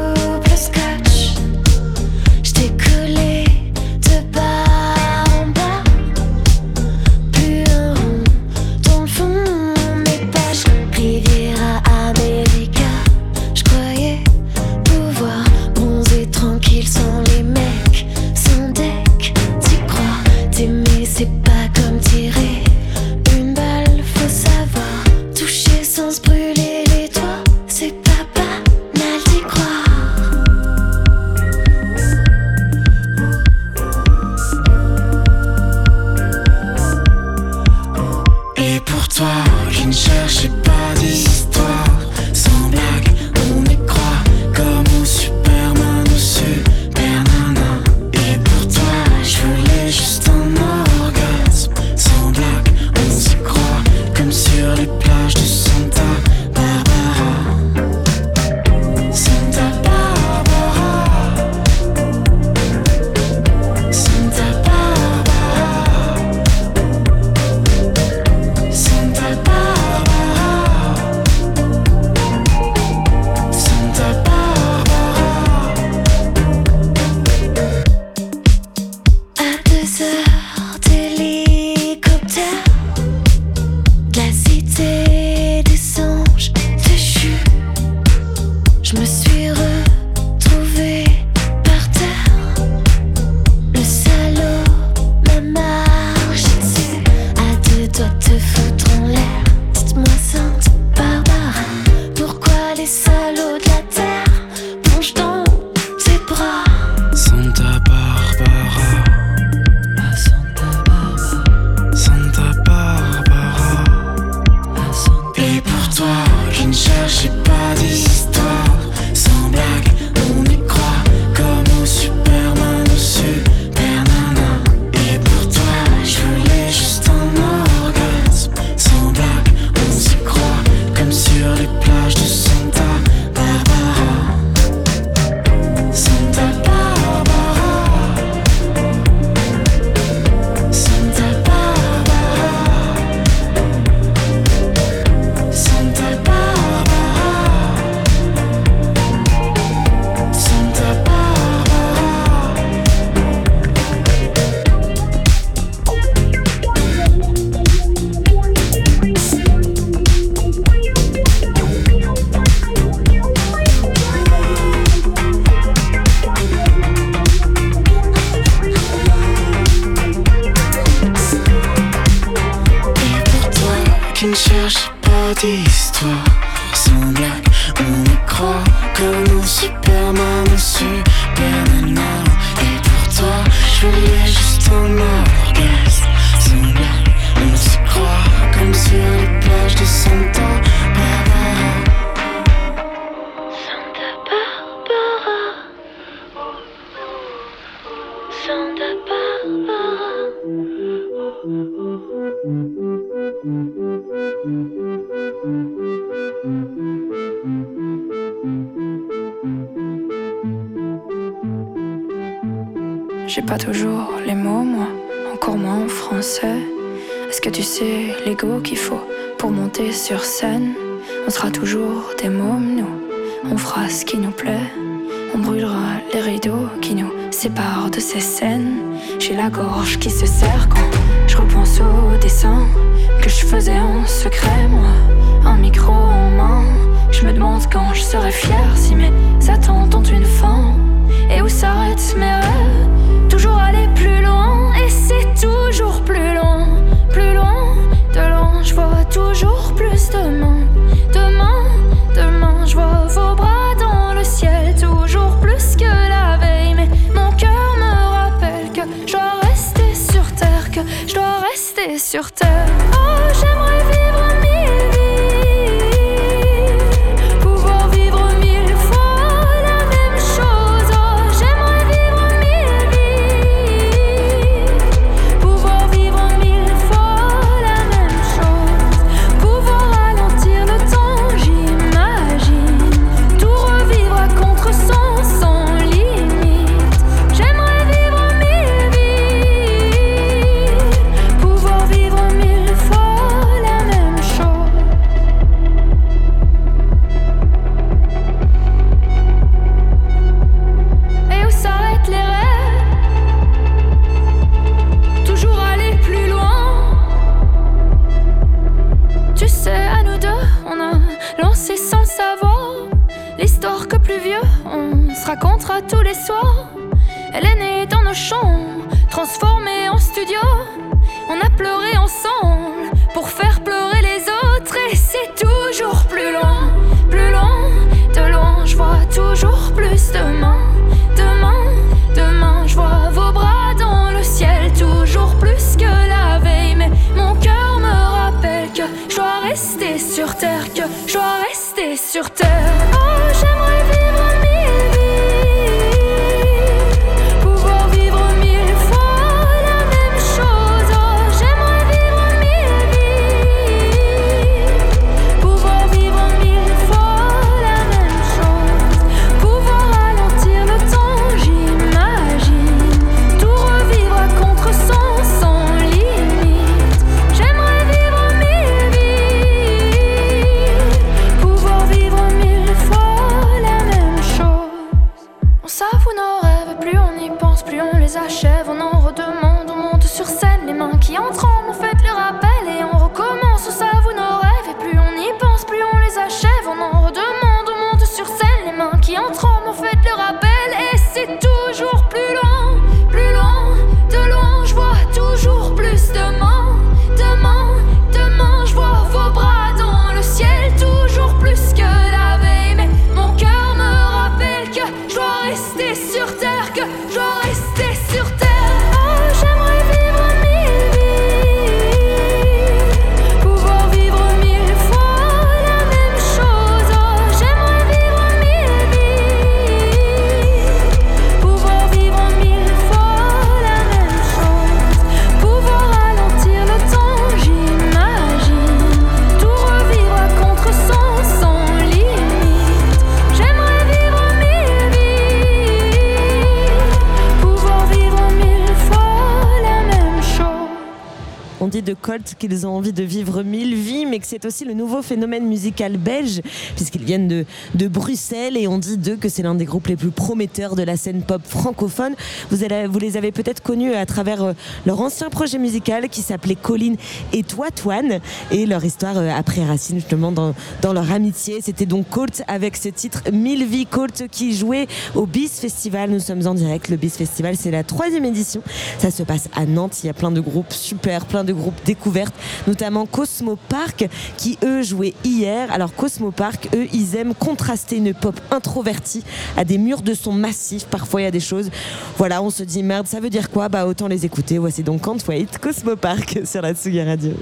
est aussi le nouveau phénomène musical belge, puisqu'ils viennent de, de Bruxelles et on dit d'eux que c'est l'un des groupes les plus prometteurs de la scène pop francophone. Vous, les avez peut-être connus à travers euh, leur ancien projet musical qui s'appelait Colline et toi Toitouane et leur histoire euh, après Racine, justement, dans, dans leur amitié. C'était donc Colt avec ce titre Mille vies Colt qui jouait au BIS Festival. Nous sommes en direct. Le BIS Festival, c'est la troisième édition. Ça se passe à Nantes. Il y a plein de groupes super, plein de groupes découvertes, notamment Cosmo Park qui eux jouaient hier. Alors Cosmo Park, eux, ils aiment contraster une pop introvertie à des murs de son massifs. Parfois, il y a des choses. Voilà, on se dit merde, ça veut dire quoi? Bah autant les écouter. Voici donc Can't Wait, Cosmo Park sur la Tsugi Radio.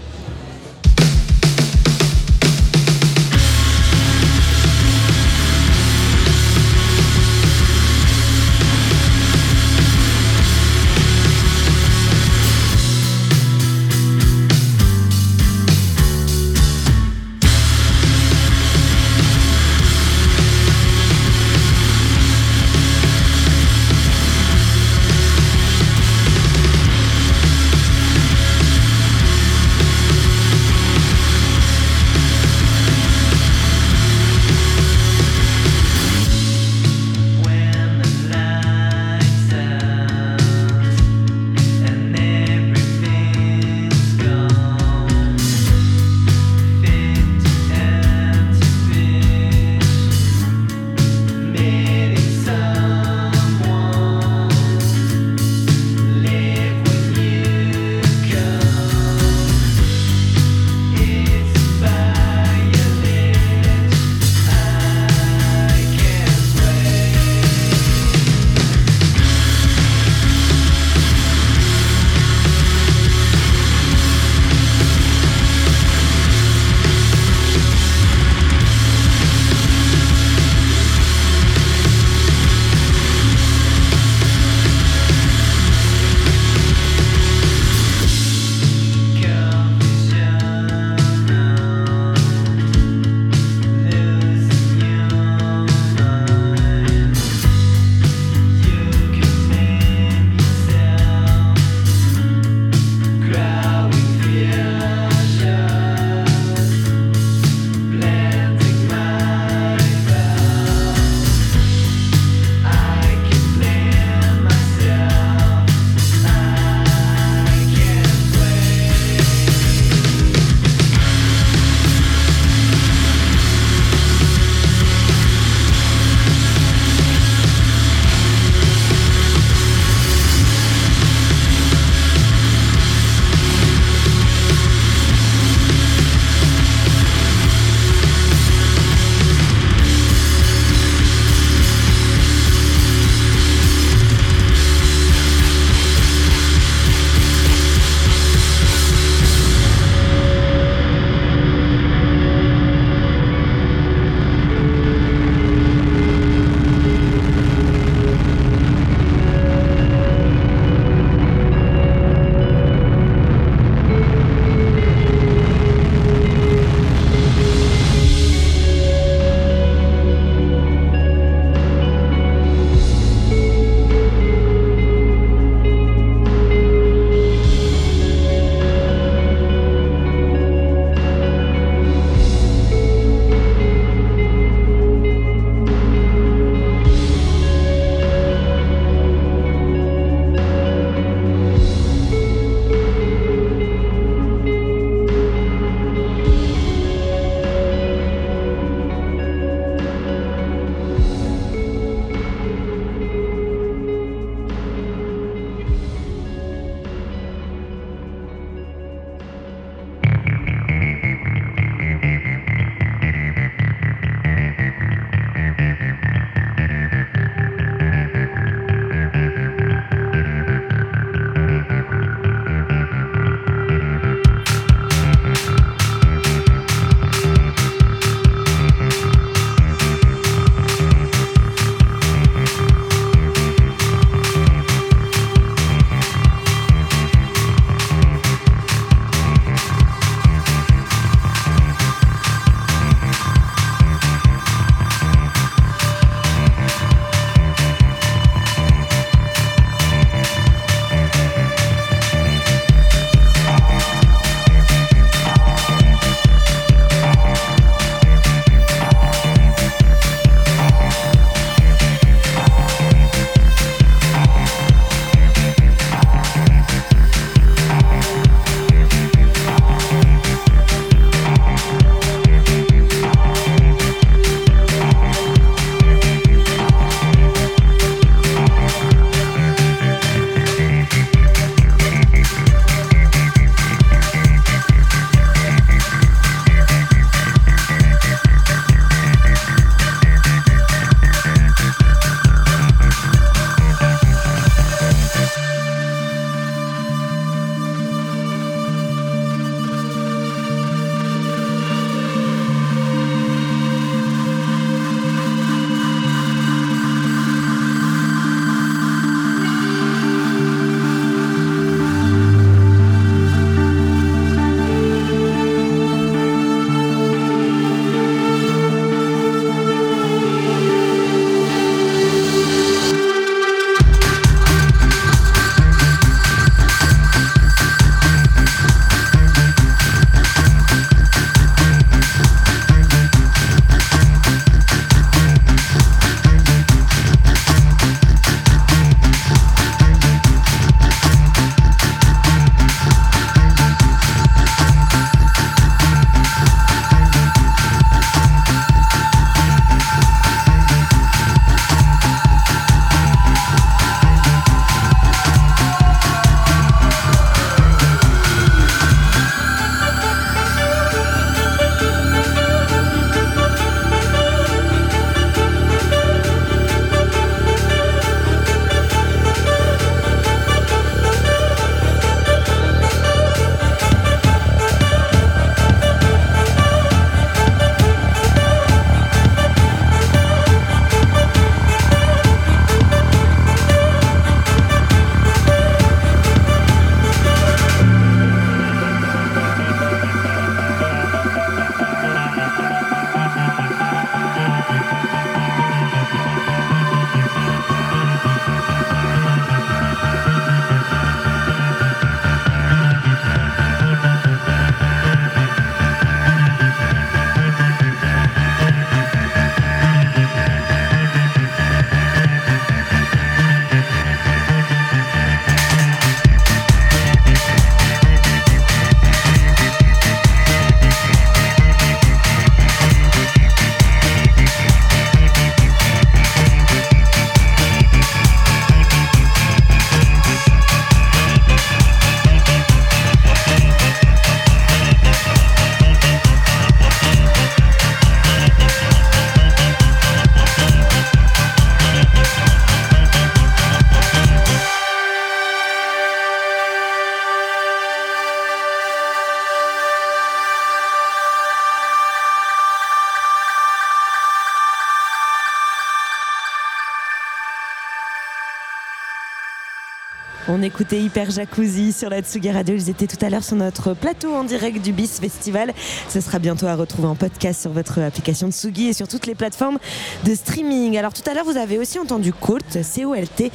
on écoutait Hyper Jacuzzi sur la Tsugi Radio. Ils étaient tout à l'heure sur notre plateau en direct du BIS Festival. Ce sera bientôt à retrouver en podcast sur votre application Tsugi et sur toutes les plateformes de streaming. Alors tout à l'heure, vous avez aussi entendu Colt, C-O-L-T,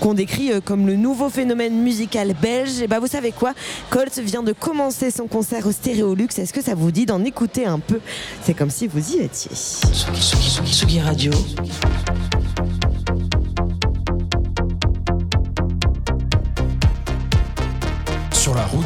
qu'on décrit euh, comme le nouveau phénomène musical belge. Et bah vous savez quoi? Colt vient de commencer son concert au Stéréolux. Est-ce que ça vous dit d'en écouter un peu? C'est comme si vous y étiez. Tsugi, Tsugi, Tsugi Radio.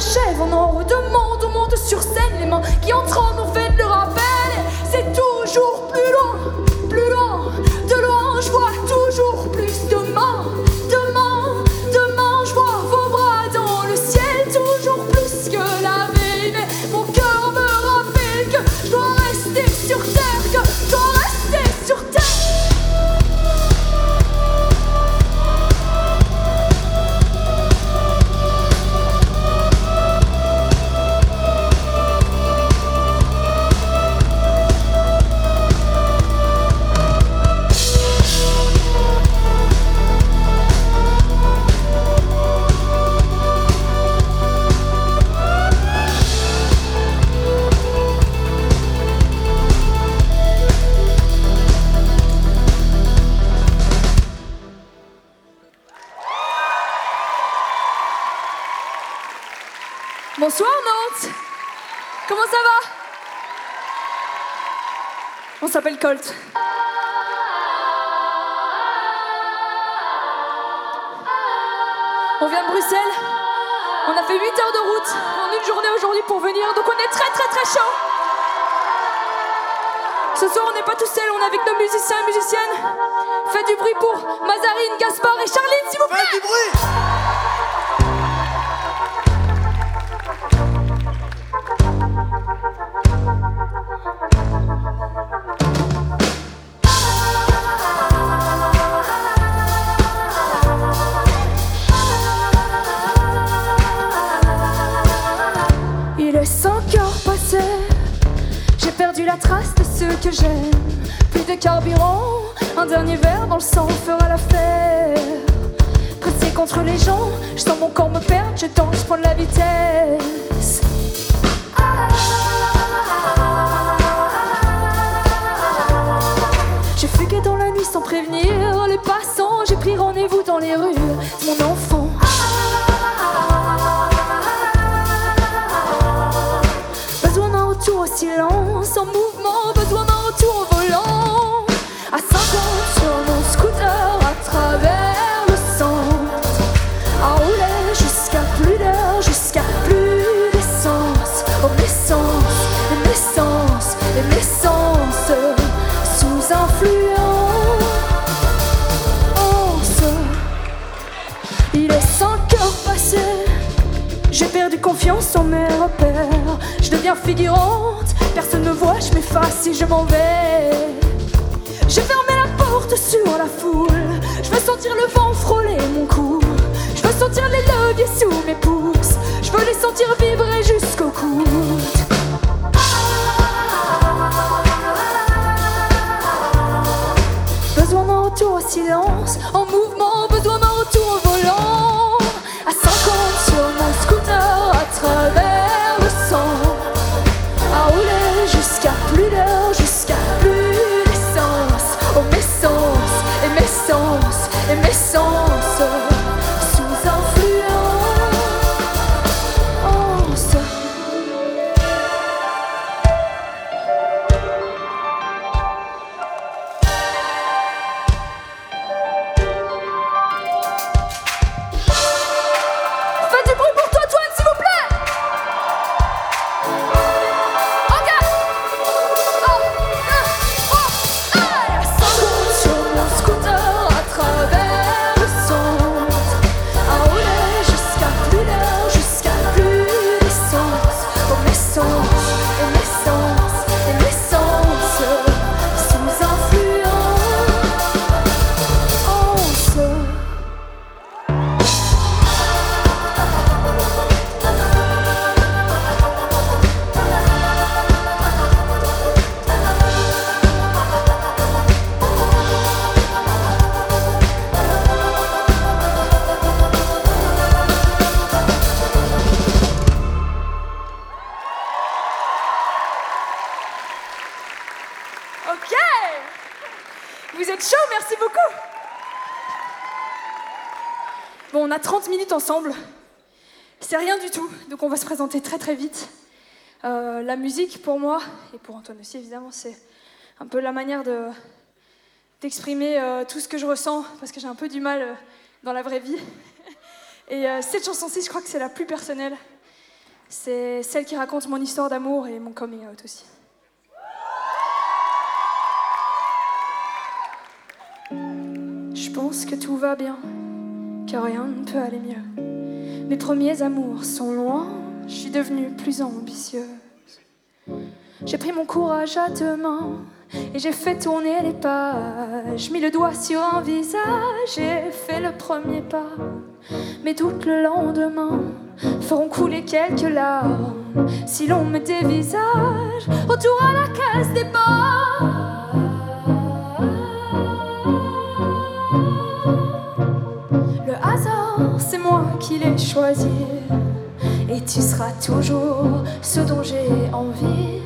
achève, on en redemande, ensemble. C'est rien du tout, donc on va se présenter très très vite. Euh, la musique, pour moi, et pour Antoine aussi évidemment, c'est un peu la manière de, d'exprimer euh, tout ce que je ressens, parce que j'ai un peu du mal euh, dans la vraie vie. Et cette chanson-ci, je crois que c'est la plus personnelle. C'est celle qui raconte mon histoire d'amour et mon coming out aussi. Je pense que tout va bien, rien ne peut aller mieux. Mes premiers amours sont loin, je suis devenue plus ambitieuse. J'ai pris mon courage à deux mains et j'ai fait tourner les pages. Mis le doigt sur un visage et fait le premier pas. Mes doutes le lendemain feront couler quelques larmes. Si l'on me dévisage, retour à la case des Le moi qui l'ai choisi. Et tu seras toujours ce dont j'ai envie.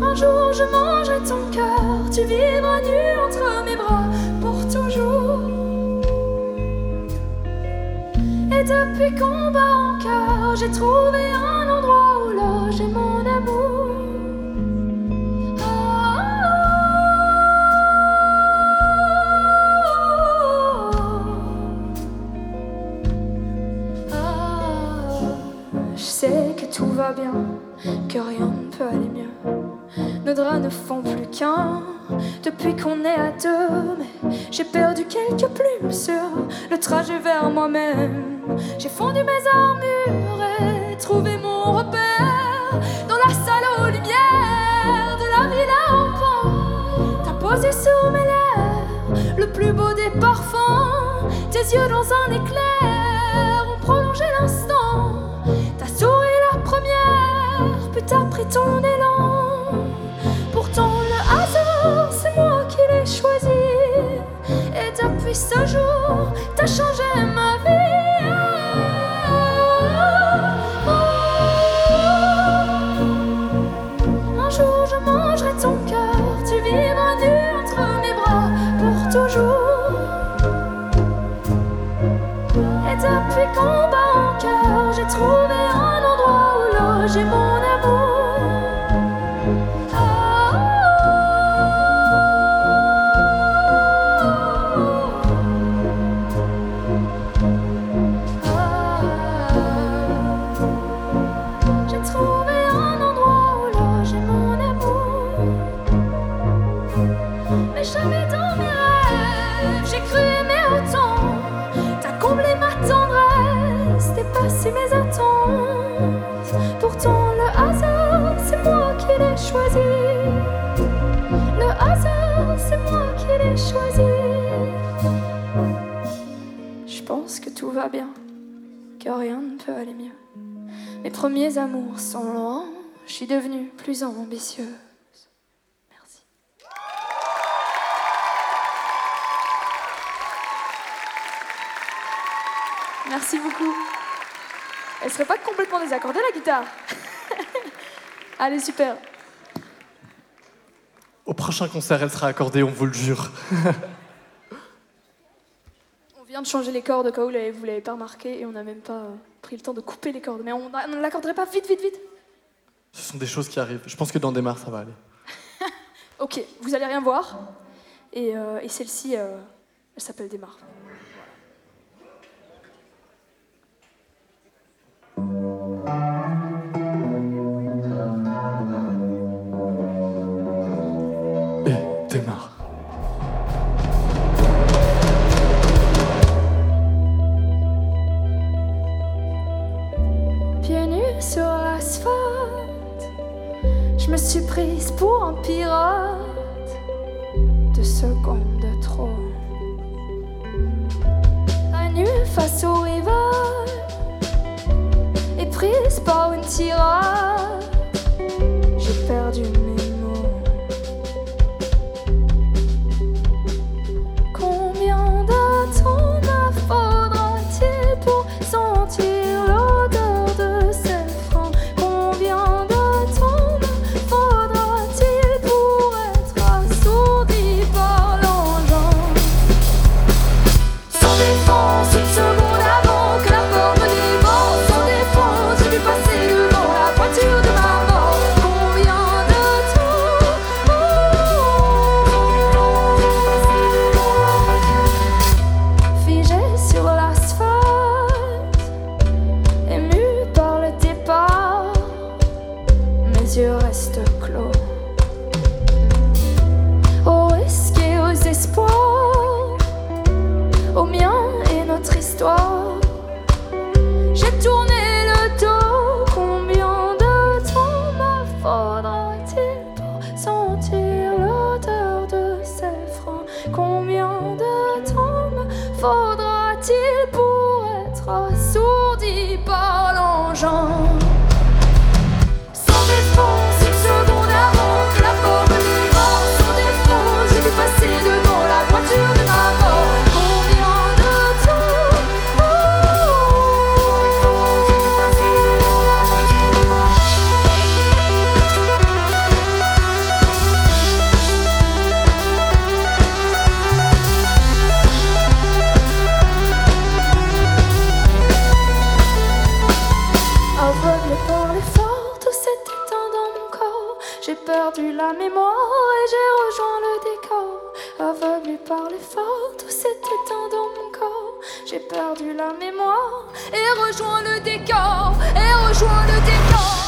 Un jour je mangerai ton cœur, tu vivras nu entre mes bras pour toujours. Et depuis qu'on bat en cœur, j'ai trouvé un endroit où loger mon amour. Tout va bien, que rien ne peut aller mieux. Nos draps ne font plus qu'un depuis qu'on est à deux. Mais j'ai perdu quelques plumes sur le trajet vers moi-même. J'ai fondu mes armures et trouvé mon repère dans la salle aux lumières de la villa en pan. T'as posé sur mes lèvres le plus beau des parfums. Tes yeux dans un éclair ont prolongé l'instant. T'as pris ton élan. Pourtant le hasard, c'est moi qui l'ai choisi. Et depuis ce jour, t'as changé ma devenue plus ambitieuse. Merci beaucoup. Elle serait pas complètement désaccordée la guitare Allez, super. Au prochain concert, elle sera accordée, on vous le jure. On vient de changer les cordes au cas où vous l'avez pas remarqué et on n'a même pas pris le temps de couper les cordes. Mais on on ne l'accorderait pas vite, vite, vite Ce sont des choses qui arrivent. Je pense que dans Démarre, ça va aller. Ok, vous allez rien voir. Et, euh, celle-ci, euh, elle s'appelle Démarre. Suis prise pour un pirate. Deux secondes de trop. À nu face au rival, et prise par une tirade, J'ai perdu la mémoire et j'ai rejoint le décor. Aveuglé par l'effort, tout s'est éteint dans mon corps. J'ai perdu la mémoire et rejoint le décor. Et rejoint le décor.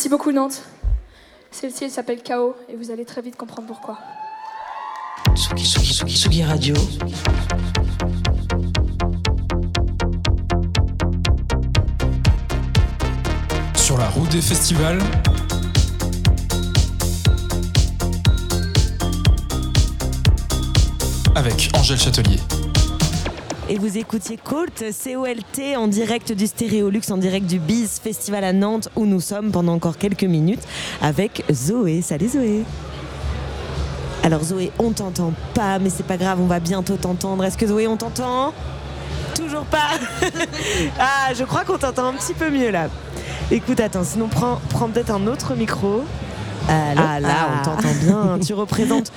Merci beaucoup Nantes. Celle-ci elle s'appelle KO et vous allez très vite comprendre pourquoi. Tsugi, Tsugi, Tsugi, Tsugi Radio. Sur la route des festivals. Avec Angèle Châtelier. Et vous écoutiez Colt, C-O-L-T, en direct du Stéréolux, en direct du Biz Festival à Nantes, où nous sommes pendant encore quelques minutes avec Zoé. Salut Zoé. Alors Zoé, on t'entend pas, mais c'est pas grave, on va bientôt t'entendre. Est-ce que Zoé, on t'entend? Toujours pas Ah, je crois qu'on t'entend un petit peu mieux là. Écoute, attends, sinon prends, prends peut-être un autre micro. ah là, on t'entend bien. tu représentes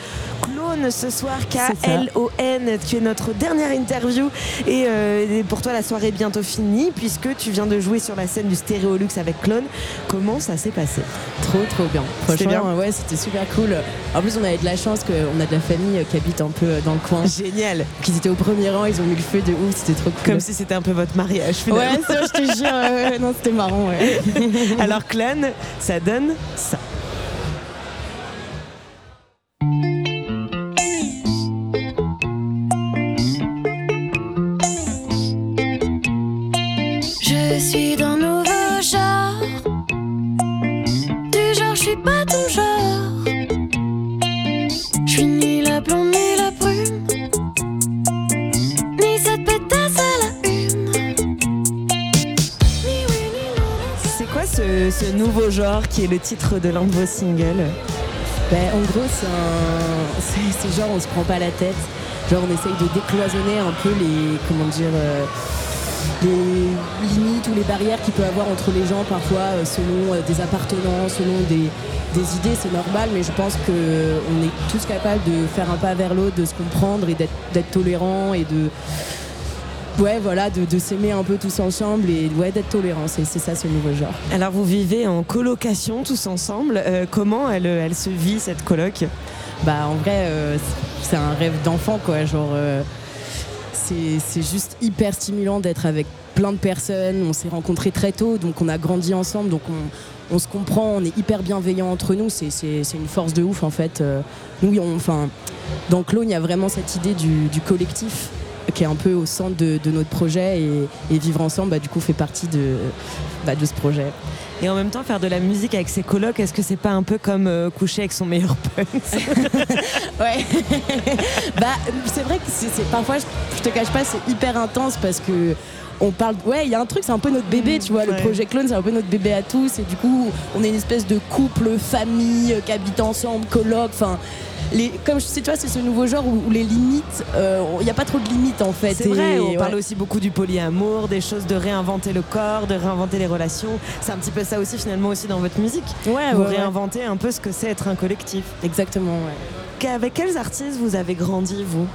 Ce soir, K-L-O-N. Tu es notre dernière interview. Et, euh, et pour toi, la soirée est bientôt finie puisque tu viens de jouer sur la scène du Stéréolux avec Clone. Comment ça s'est passé? Trop trop bien. C'était Franchement, bien ouais, c'était super cool. En plus, on avait de la chance qu'on a de la famille euh, qui habite un peu euh, dans le coin. Génial. Ils étaient au premier rang, ils ont mis le feu de ouf, c'était trop cool. Comme si c'était un peu votre mariage. finalement. Ouais, ça, je te jure, non, c'était marrant, ouais. Alors Clone, ça donne ça. Le titre de l'un de vos singles Ben, en gros, c'est un. Genre, on se prend pas la tête. Genre, on essaye de décloisonner un peu les. Comment dire. euh, les limites ou les barrières qu'il peut avoir entre les gens parfois euh, selon euh, des appartenances, selon des, des idées, c'est normal, mais je pense qu'on est tous capables de faire un pas vers l'autre, de se comprendre et d'être tolérants et de. Ouais, voilà, de, de s'aimer un peu tous ensemble et ouais, d'être tolérants, c'est ça ce nouveau genre. Alors vous vivez en colocation tous ensemble. Euh, comment elle, elle se vit cette coloc? Bah en vrai, euh, c'est un rêve d'enfant quoi. Genre, euh, c'est juste hyper stimulant d'être avec plein de personnes. On s'est rencontrés très tôt, donc on a grandi ensemble, donc on, on se comprend, on est hyper bienveillants entre nous. C'est- une force de ouf en fait. Nous, on- enfin, dans Clone, il y a vraiment cette idée du, du collectif qui est un peu au centre de, de notre projet et, et vivre ensemble, bah, du coup, fait partie de, bah, de ce projet. Et en même temps, faire de la musique avec ses colocs, est-ce que c'est pas un peu comme euh, coucher avec son meilleur pote Ouais. bah, c'est vrai que c'est, parfois, je, je te cache pas, c'est hyper intense parce que on parle. Ouais, il y a un truc, c'est un peu notre bébé, tu vois. Le projet Clone, c'est un peu notre bébé à tous. Et du coup, on est une espèce de couple, famille, qui habite ensemble, coloc. Enfin. Les, comme je sais, tu vois, c'est ce nouveau genre où, où les limites, euh, il n'y a pas trop de limites en fait. C'est vrai, on ouais. parle aussi beaucoup du polyamour, des choses de réinventer le corps, de réinventer les relations. C'est un petit peu ça aussi finalement aussi dans votre musique. Ouais, vous ouais, ouais. réinventez un peu ce que c'est être un collectif. Exactement, ouais. Avec quels artistes vous avez grandi vous?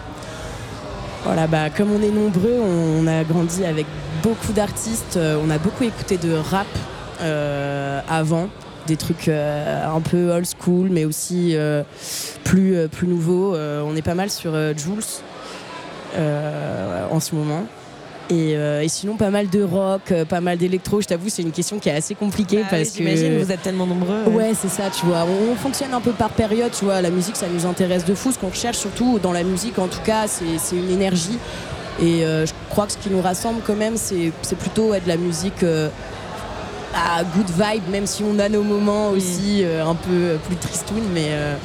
Voilà, bah, comme on est nombreux, on, a grandi avec beaucoup d'artistes. euh, on a beaucoup écouté de rap euh, avant, des trucs euh, un peu old school, mais aussi euh, plus, euh, plus nouveaux. On est pas mal sur Jules en ce moment. Et, euh, et sinon, pas mal de rock, pas mal d'électro. Je t'avoue, c'est une question qui est assez compliquée Bah oui, parce que. vous êtes tellement nombreux. Ouais, c'est ça, tu vois. On, on fonctionne un peu par période, tu vois. La musique, ça nous intéresse de fou. Ce qu'on recherche surtout dans la musique, en tout cas, c'est une énergie. Et euh, je crois que ce qui nous rassemble quand même, c'est c'est plutôt ouais, de la musique euh, à good vibe, même si on a nos moments aussi euh, un peu plus tristounes, mais. euh,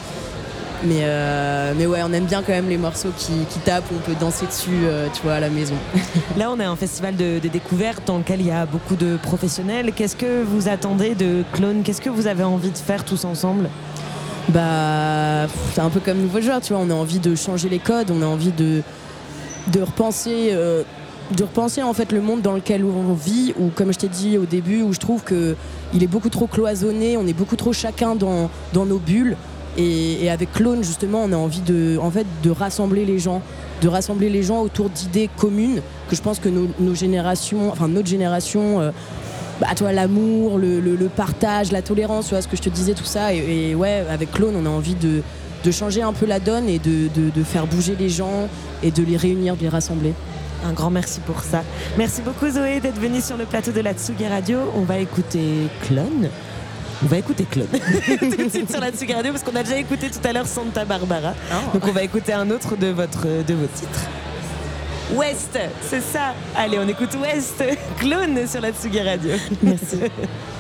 mais, euh, mais ouais, on aime bien quand même les morceaux qui, qui tapent, on peut danser dessus, euh, tu vois, à la maison. Là, on est un festival de, de découvertes dans lequel il y a beaucoup de professionnels. Qu'est-ce que vous attendez de Clone? Qu'est-ce que vous avez envie de faire tous ensemble? Bah, c'est un peu comme nouveau genre, tu vois. On a envie de changer les codes, on a envie de, de repenser, euh, de repenser en fait le monde dans lequel on vit. Ou comme je t'ai dit au début, où je trouve que il est beaucoup trop cloisonné, on est beaucoup trop chacun dans, dans nos bulles. Et, avec Clone, justement, on a envie de, en fait, de rassembler les gens, de rassembler les gens autour d'idées communes que je pense que nos, nos générations, enfin notre génération. euh, bah, toi, l'amour, le, partage, la tolérance, tu vois, ce que je te disais, tout ça. Et, ouais, avec Clone, on a envie de, de changer un peu la donne et de- de faire bouger les gens et de les réunir, de les rassembler. Un grand merci pour ça. Merci beaucoup Zoé d'être venue sur le plateau de la Tsugi Radio. On va écouter Clone. On va écouter Claude. tout de suite sur la Tsugi Radio parce qu'on a déjà écouté tout à l'heure Santa Barbara. Donc on va écouter un autre de, votre, de vos titres. West, c'est ça. Allez, on écoute West, clone sur la Tsugi Radio. Merci.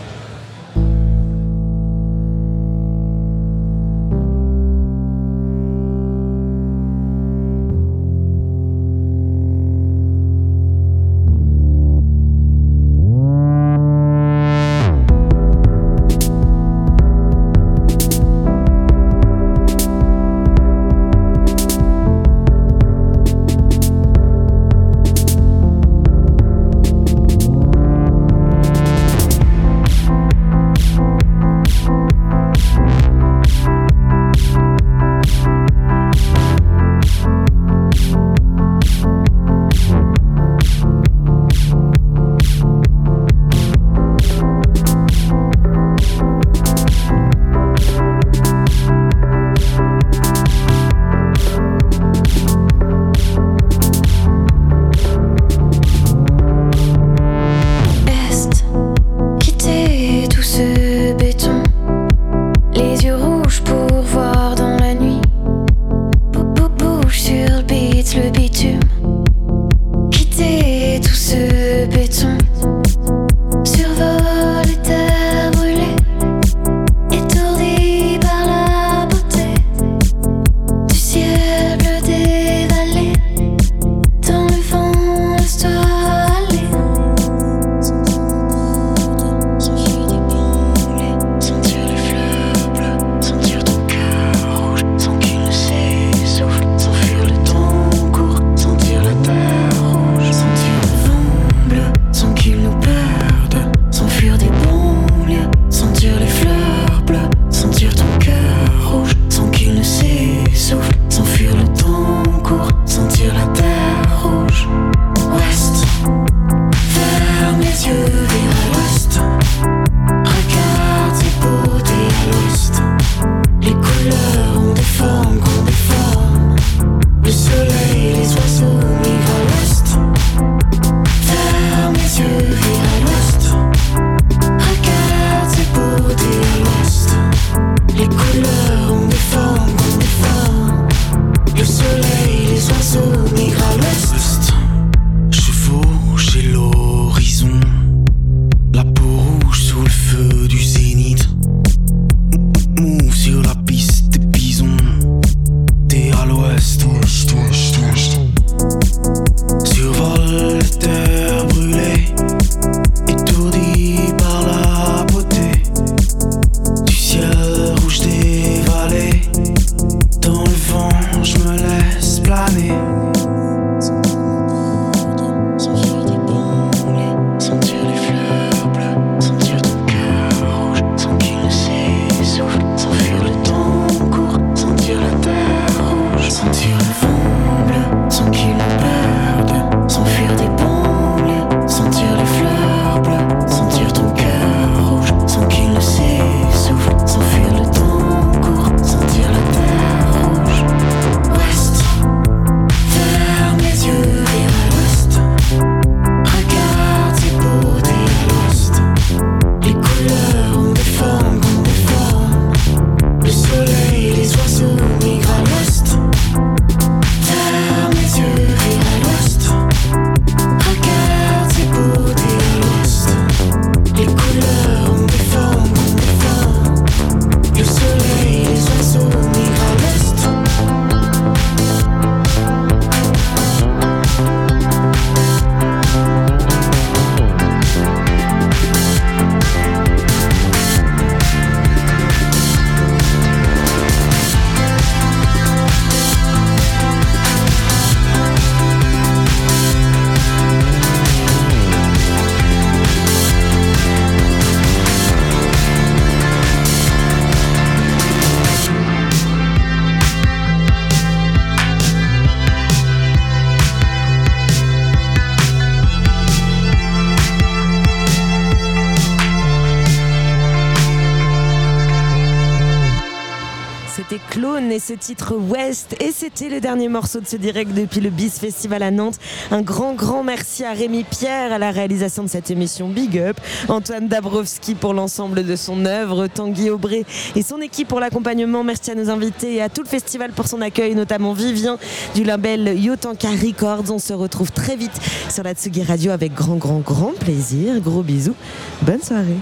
ce titre West. Et c'était le dernier morceau de ce direct depuis le Bis Festival à Nantes. Un grand, grand merci à Rémi Pierre à la réalisation de cette émission Big Up, Antoine Dabrowski pour l'ensemble de son œuvre, Tanguy Aubray et son équipe pour l'accompagnement. Merci à nos invités et à tout le festival pour son accueil, notamment Vivien du label Yotanka Records. On se retrouve très vite sur la Tsugi Radio avec grand, grand, grand plaisir. Gros bisous. Bonne soirée.